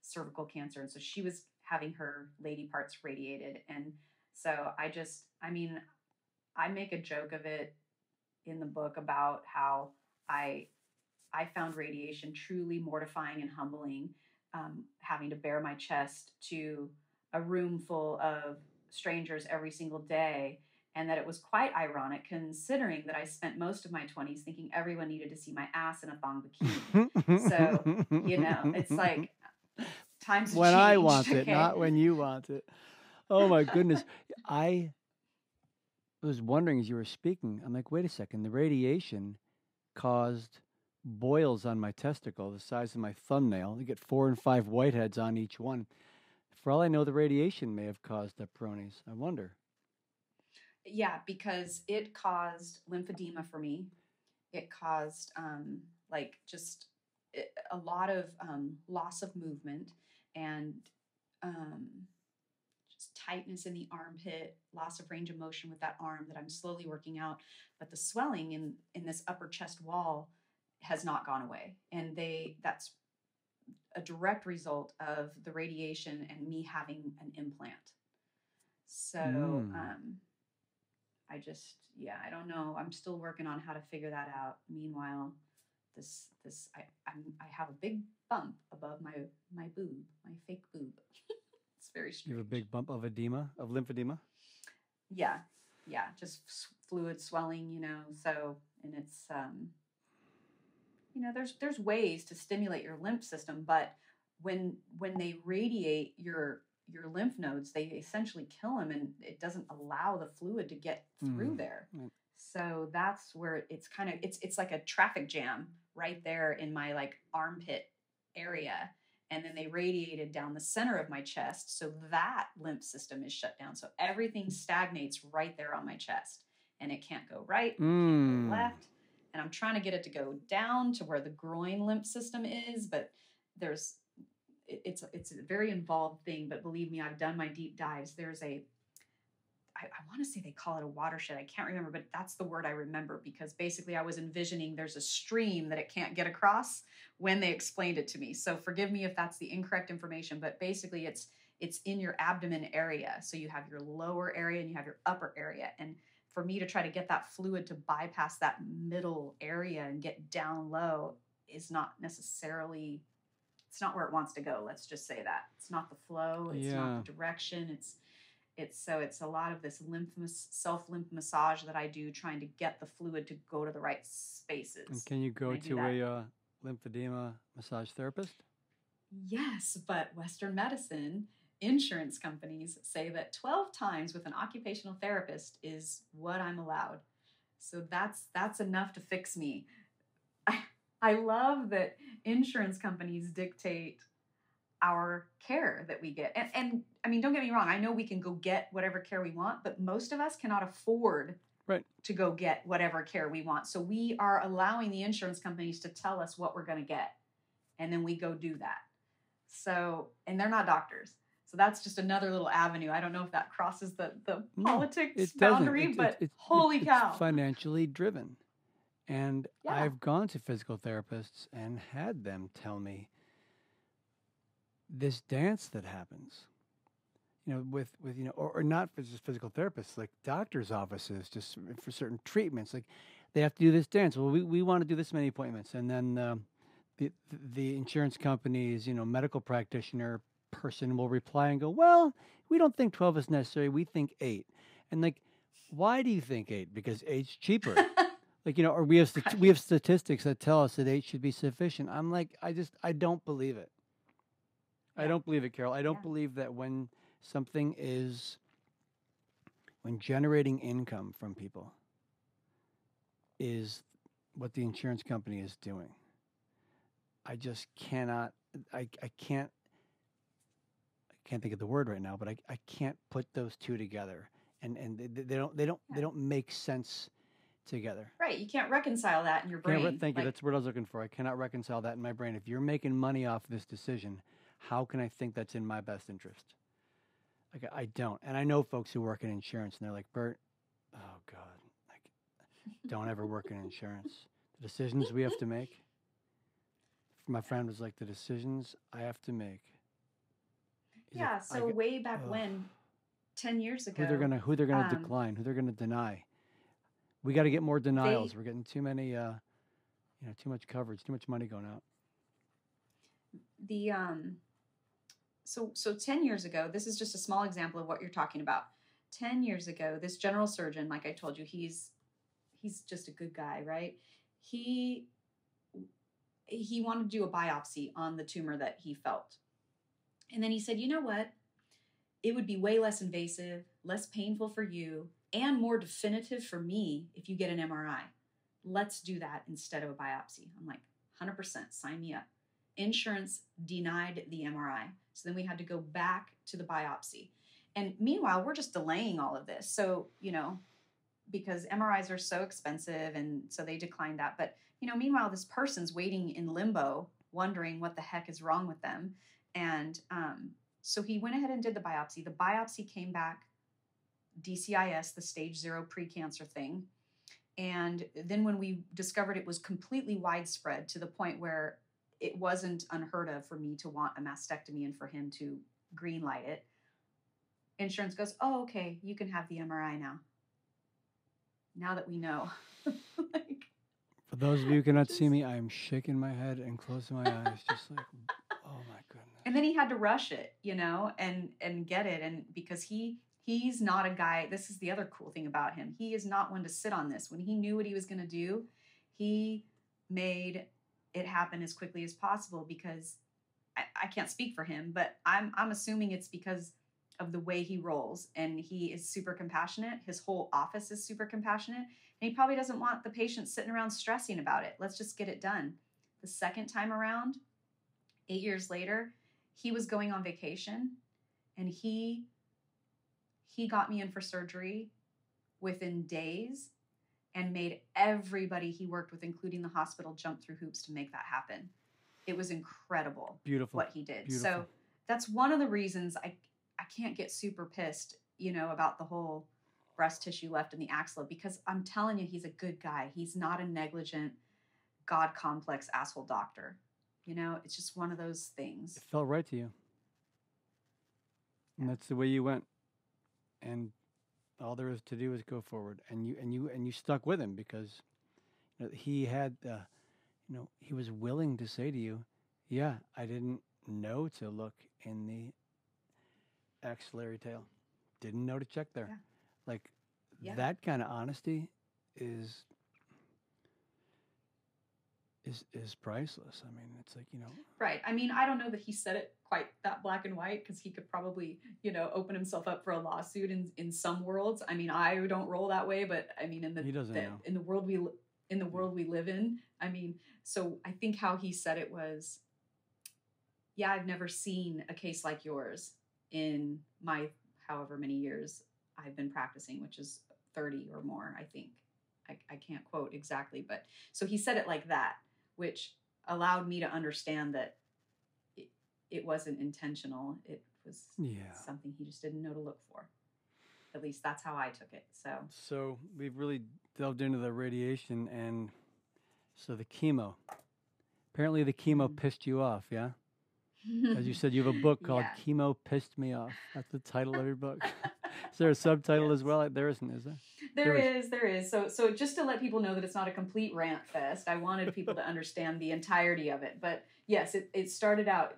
cervical cancer and so she was having her lady parts radiated and So I just, I mean, I make a joke of it in the book about how I I found radiation truly mortifying and humbling, um, having to bare my chest to a room full of strangers every single day. And that it was quite ironic considering that I spent most of my 20s thinking everyone needed to see my ass in a thong bikini. so, you know, it's like times when I want it, not when you want it. Oh my goodness. I was wondering as you were speaking, I'm like, wait a second, the radiation caused boils on my testicle the size of my thumbnail. You get four and five whiteheads on each one. For all I know, the radiation may have caused Peyronie's. I wonder. Yeah, because it caused lymphedema for me. It caused um, like just a lot of um, loss of movement and um, just tightness in the armpit, loss of range of motion with that arm that I'm slowly working out. But the swelling in in this upper chest wall has not gone away, and they that's a direct result of the radiation and me having an implant. So Mm. um, I just yeah I don't know. I'm still working on how to figure that out. Meanwhile, this this I I'm, I have a big bump above my my boob, my fake boob. it's very strange. You have a big bump of edema, of lymphedema. yeah yeah just fluid swelling you know so and it's um you know there's there's ways to stimulate your lymph system but when when they radiate your your lymph nodes they essentially kill them and it doesn't allow the fluid to get through Mm, there right. so that's where it's kind of it's it's like a traffic jam right there in my like armpit area and then they radiated down the center of my chest so that lymph system is shut down so everything stagnates right there on my chest and it can't go right can't Mm. go left and i'm trying to get it to go down to where the groin lymph system is but there's it's it's a very involved thing but believe me i've done my deep dives there's a I, I want to say they call it a watershed. I can't remember, but that's the word I remember because basically I was envisioning there's a stream that it can't get across when they explained it to me. So forgive me if that's the incorrect information, but basically it's it's in your abdomen area. So you have your lower area and you have your upper area. And for me to try to get that fluid to bypass that middle area and get down low is not necessarily it's not where it wants to go. Let's just say that. It's not the flow, it's not the direction. It's it's so it's a lot of this lymph self lymph massage that I do trying to get the fluid to go to the right spaces. And can you go to a uh, lymphedema massage therapist? Yes, but Western medicine insurance companies say that 12 times with an occupational therapist is what I'm allowed. So that's that's enough to fix me. I, I love that insurance companies dictate our care that we get. And and I mean don't get me wrong, I know we can go get whatever care we want, but most of us cannot afford Right. to go get whatever care we want. So we are allowing the insurance companies to tell us what we're going to get. And then we go do that. So, and they're not doctors. So that's just another little avenue. I don't know if that crosses the, the No, politics It boundary, It- it- but it- holy it's cow. financially driven. And Yeah. I've gone to physical therapists and had them tell me this dance that happens. You know, with, with you know, or, or not for just physical therapists, like doctors' offices, just for- certain treatments, like they have to do this dance. Well, we, we want to do this many appointments, and then um, the the insurance companies, you know medical practitioner person will reply and go, well, we don't think twelve is necessary. We think eight, and like, why do you think eight? Because eight's cheaper. like you know, or we have stat- we have statistics that tell us that eight should be sufficient. I'm like, I just I don't believe it. I don't believe it, Carol. I don't Yeah. believe that when something is when generating income from people is what the insurance company is doing. I just cannot I I can't I can't think of the word right now, but I, I can't put those two together. And and they, they don't they don't they don't make sense together. right. You can't reconcile that in your Can't brain. re- thank you. Like, That's what I was looking for. I cannot reconcile that in my brain. If you're making money off this decision, how can I think that's in my best interest? Like I don't. And I know folks who work in insurance, and they're like, Bert, oh God, like, don't ever work in insurance. The decisions we have to make. My friend was like, the decisions I have to make. yeah. I So way back Ugh. when 10 years ago. Who they're gonna who they're gonna um, decline, who they're gonna deny. We got to get more denials. We're getting too many, uh, you know, too much coverage, too much money going out. the um so so 10 years ago this is just a small example of what you're talking about. 10 years ago this general surgeon like i told you he's he's just a good guy right? He he wanted to do a biopsy on the tumor that he felt. And then he said you know what? It would be way less invasive less painful for you and more definitive for me if you get an mri let's do that instead of a biopsy. I'm like 100% sign me up insurance denied the MRI. So then we had to go back to the biopsy. And meanwhile, we're just delaying all of this. So, you know, because MRIs are so expensive and so they declined that. But, you know, meanwhile, this person's waiting in limbo, wondering what the heck is wrong with them. And um, so he went ahead and did the biopsy. The biopsy came back DCIS, the stage zero precancer thing. And then when we discovered it was completely widespread to the point where it wasn't unheard of for me to want a mastectomy and for him to green light it. Insurance goes, oh, okay, you can have the MRI now. Now that we know. like, For those of you who cannot see me, I am shaking my head and closing my eyes, just like, oh my goodness. and then he had to rush it, you know, and and get it, and because he he's not a guy. This is the other cool thing about him. He is not one to sit on this. When he knew what he was going to do, he made it happen as quickly as possible because I, I can't speak for him, but I'm I'm assuming it's because of the way he rolls and he is super compassionate. His whole office is super compassionate. And he probably doesn't want the patient sitting around stressing about it. Let's just get it done. The second time around, eight years later, he was going on vacation and he he got me in for surgery within days and made everybody he worked with, including the hospital, jump through hoops to make that happen. It was incredible Beautiful. what he did. Beautiful. So that's one of the reasons I I can't get super pissed, you know, about the whole breast tissue left in the axilla because I'm telling you, he's a good guy. He's not a negligent, God complex asshole doctor. You know, it's just one of those things. It felt right to you. And that's the way you went. And all there is to do is go forward. And you and you and you stuck with him because you know, he had uh, you know, he was willing to say to you, Yeah, I didn't know to look in the axillary tail. Didn't know to check there. Yeah. Like Yeah. that kind of honesty is is is priceless. I mean, it's like, you know, Right. I mean, I don't know that he said it quite that black and white because he could probably, you know, open himself up for a lawsuit in in some worlds. I mean, I don't roll that way, but I mean, in the, the- in the world we in the world we live in, I mean, so I think how he said it was, yeah, I've never seen a case like yours in my however many years I've been practicing, which is thirty or more, I think. I, I can't quote exactly, but so he said it like that, which allowed me to understand that it, it wasn't intentional. It was yeah. something he just didn't know to look for. At least that's how I took it. So So we've really delved into the radiation and so the chemo. Apparently the chemo Mhm. pissed you off, yeah? As you said, you have a book called Yeah. Chemo Pissed Me Off. That's the title of your book. is there a subtitle as well? There isn't, is there? There is, there is. So, so just to let people know that it's not a complete rant fest, I wanted people to understand the entirety of it. But yes, it, it started out.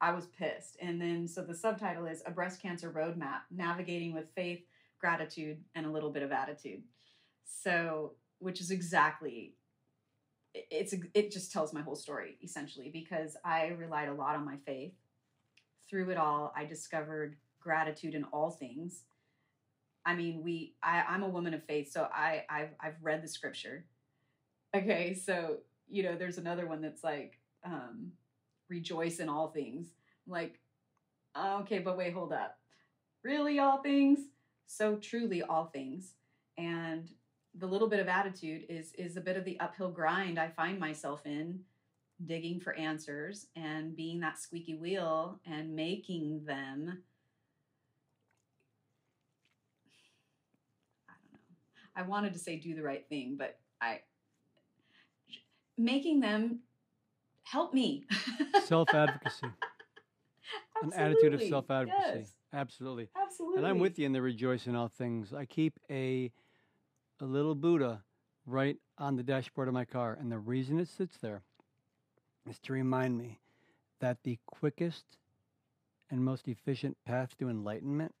I was pissed, and then so the subtitle is a breast cancer roadmap: navigating with faith, gratitude, and a little bit of attitude. So, which is exactly. it- It's it just tells my whole story essentially because I relied a lot on my faith. Through it all, I discovered gratitude in all things. I mean, we I, I'm a woman of faith, so I I've I've read the scripture. Okay, so you know, there's another one that's like, um, rejoice in all things. I'm like, okay, but wait, hold up. Really all things? So truly all things. And the little bit of attitude is is a bit of the uphill grind I find myself in, digging for answers and being that squeaky wheel and making them I don't know. I wanted to say do the right thing, but I making them help me. Self advocacy. an attitude of self advocacy. Yes, Absolutely. absolutely. And I'm with you in the rejoice in all things. I keep a a little Buddha right on the dashboard of my car, and the reason it sits there is to remind me that the quickest and most efficient path to enlightenment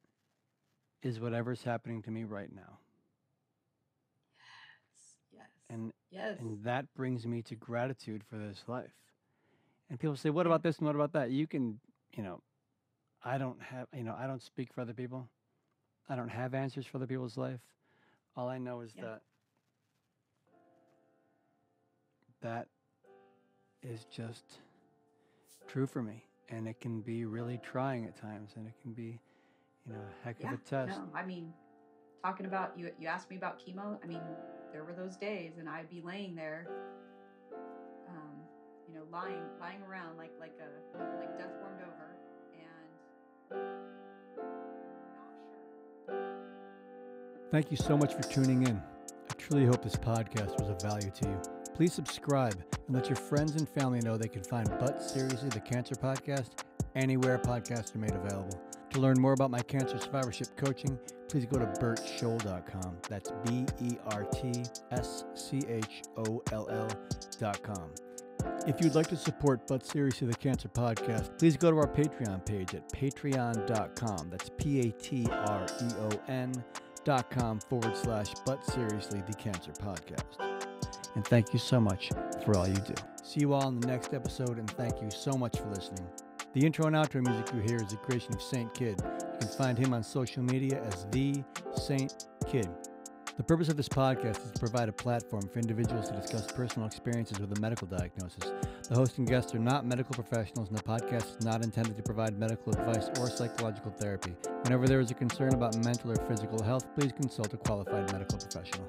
is whatever's happening to me right now. And yes. and that brings me to gratitude for this life. And people say, "What about this and what about that?" You can, you know, I don't have, you know, I don't speak for other people. I don't have answers for other people's life. All I know is Yeah. that that is just true for me, and it can be really trying at times, and it can be, you know, a heck yeah. of a test. No, I mean, talking about you. You asked me about chemo. I mean, there were those days, and I'd be laying there, um, you know, lying lying around like like a like death warmed over, and not sure. Thank you so much for tuning in. I truly hope this podcast was of value to you. Please subscribe and let your friends and family know they can find But Seriously, the Cancer Podcast, anywhere podcasts are made available. To learn more about my cancer survivorship coaching, please go to bertscholl.com. That's B E R T S C H O L L.com. If you'd like to support But Seriously, the Cancer Podcast, please go to our Patreon page at patreon.com. That's P A T R E O N dot com forward slash but seriously the cancer podcast and thank you so much for all you do see you all in the next episode and thank you so much for listening the intro and outro music you hear is the creation of saint kid can find him on social media as the saint kid the purpose of this podcast is to provide a platform for individuals to discuss personal experiences with a medical diagnosis. The host and guests are not medical professionals, and the podcast is not intended to provide medical advice or psychological therapy. Whenever there is a concern about mental or physical health, please consult a qualified medical professional.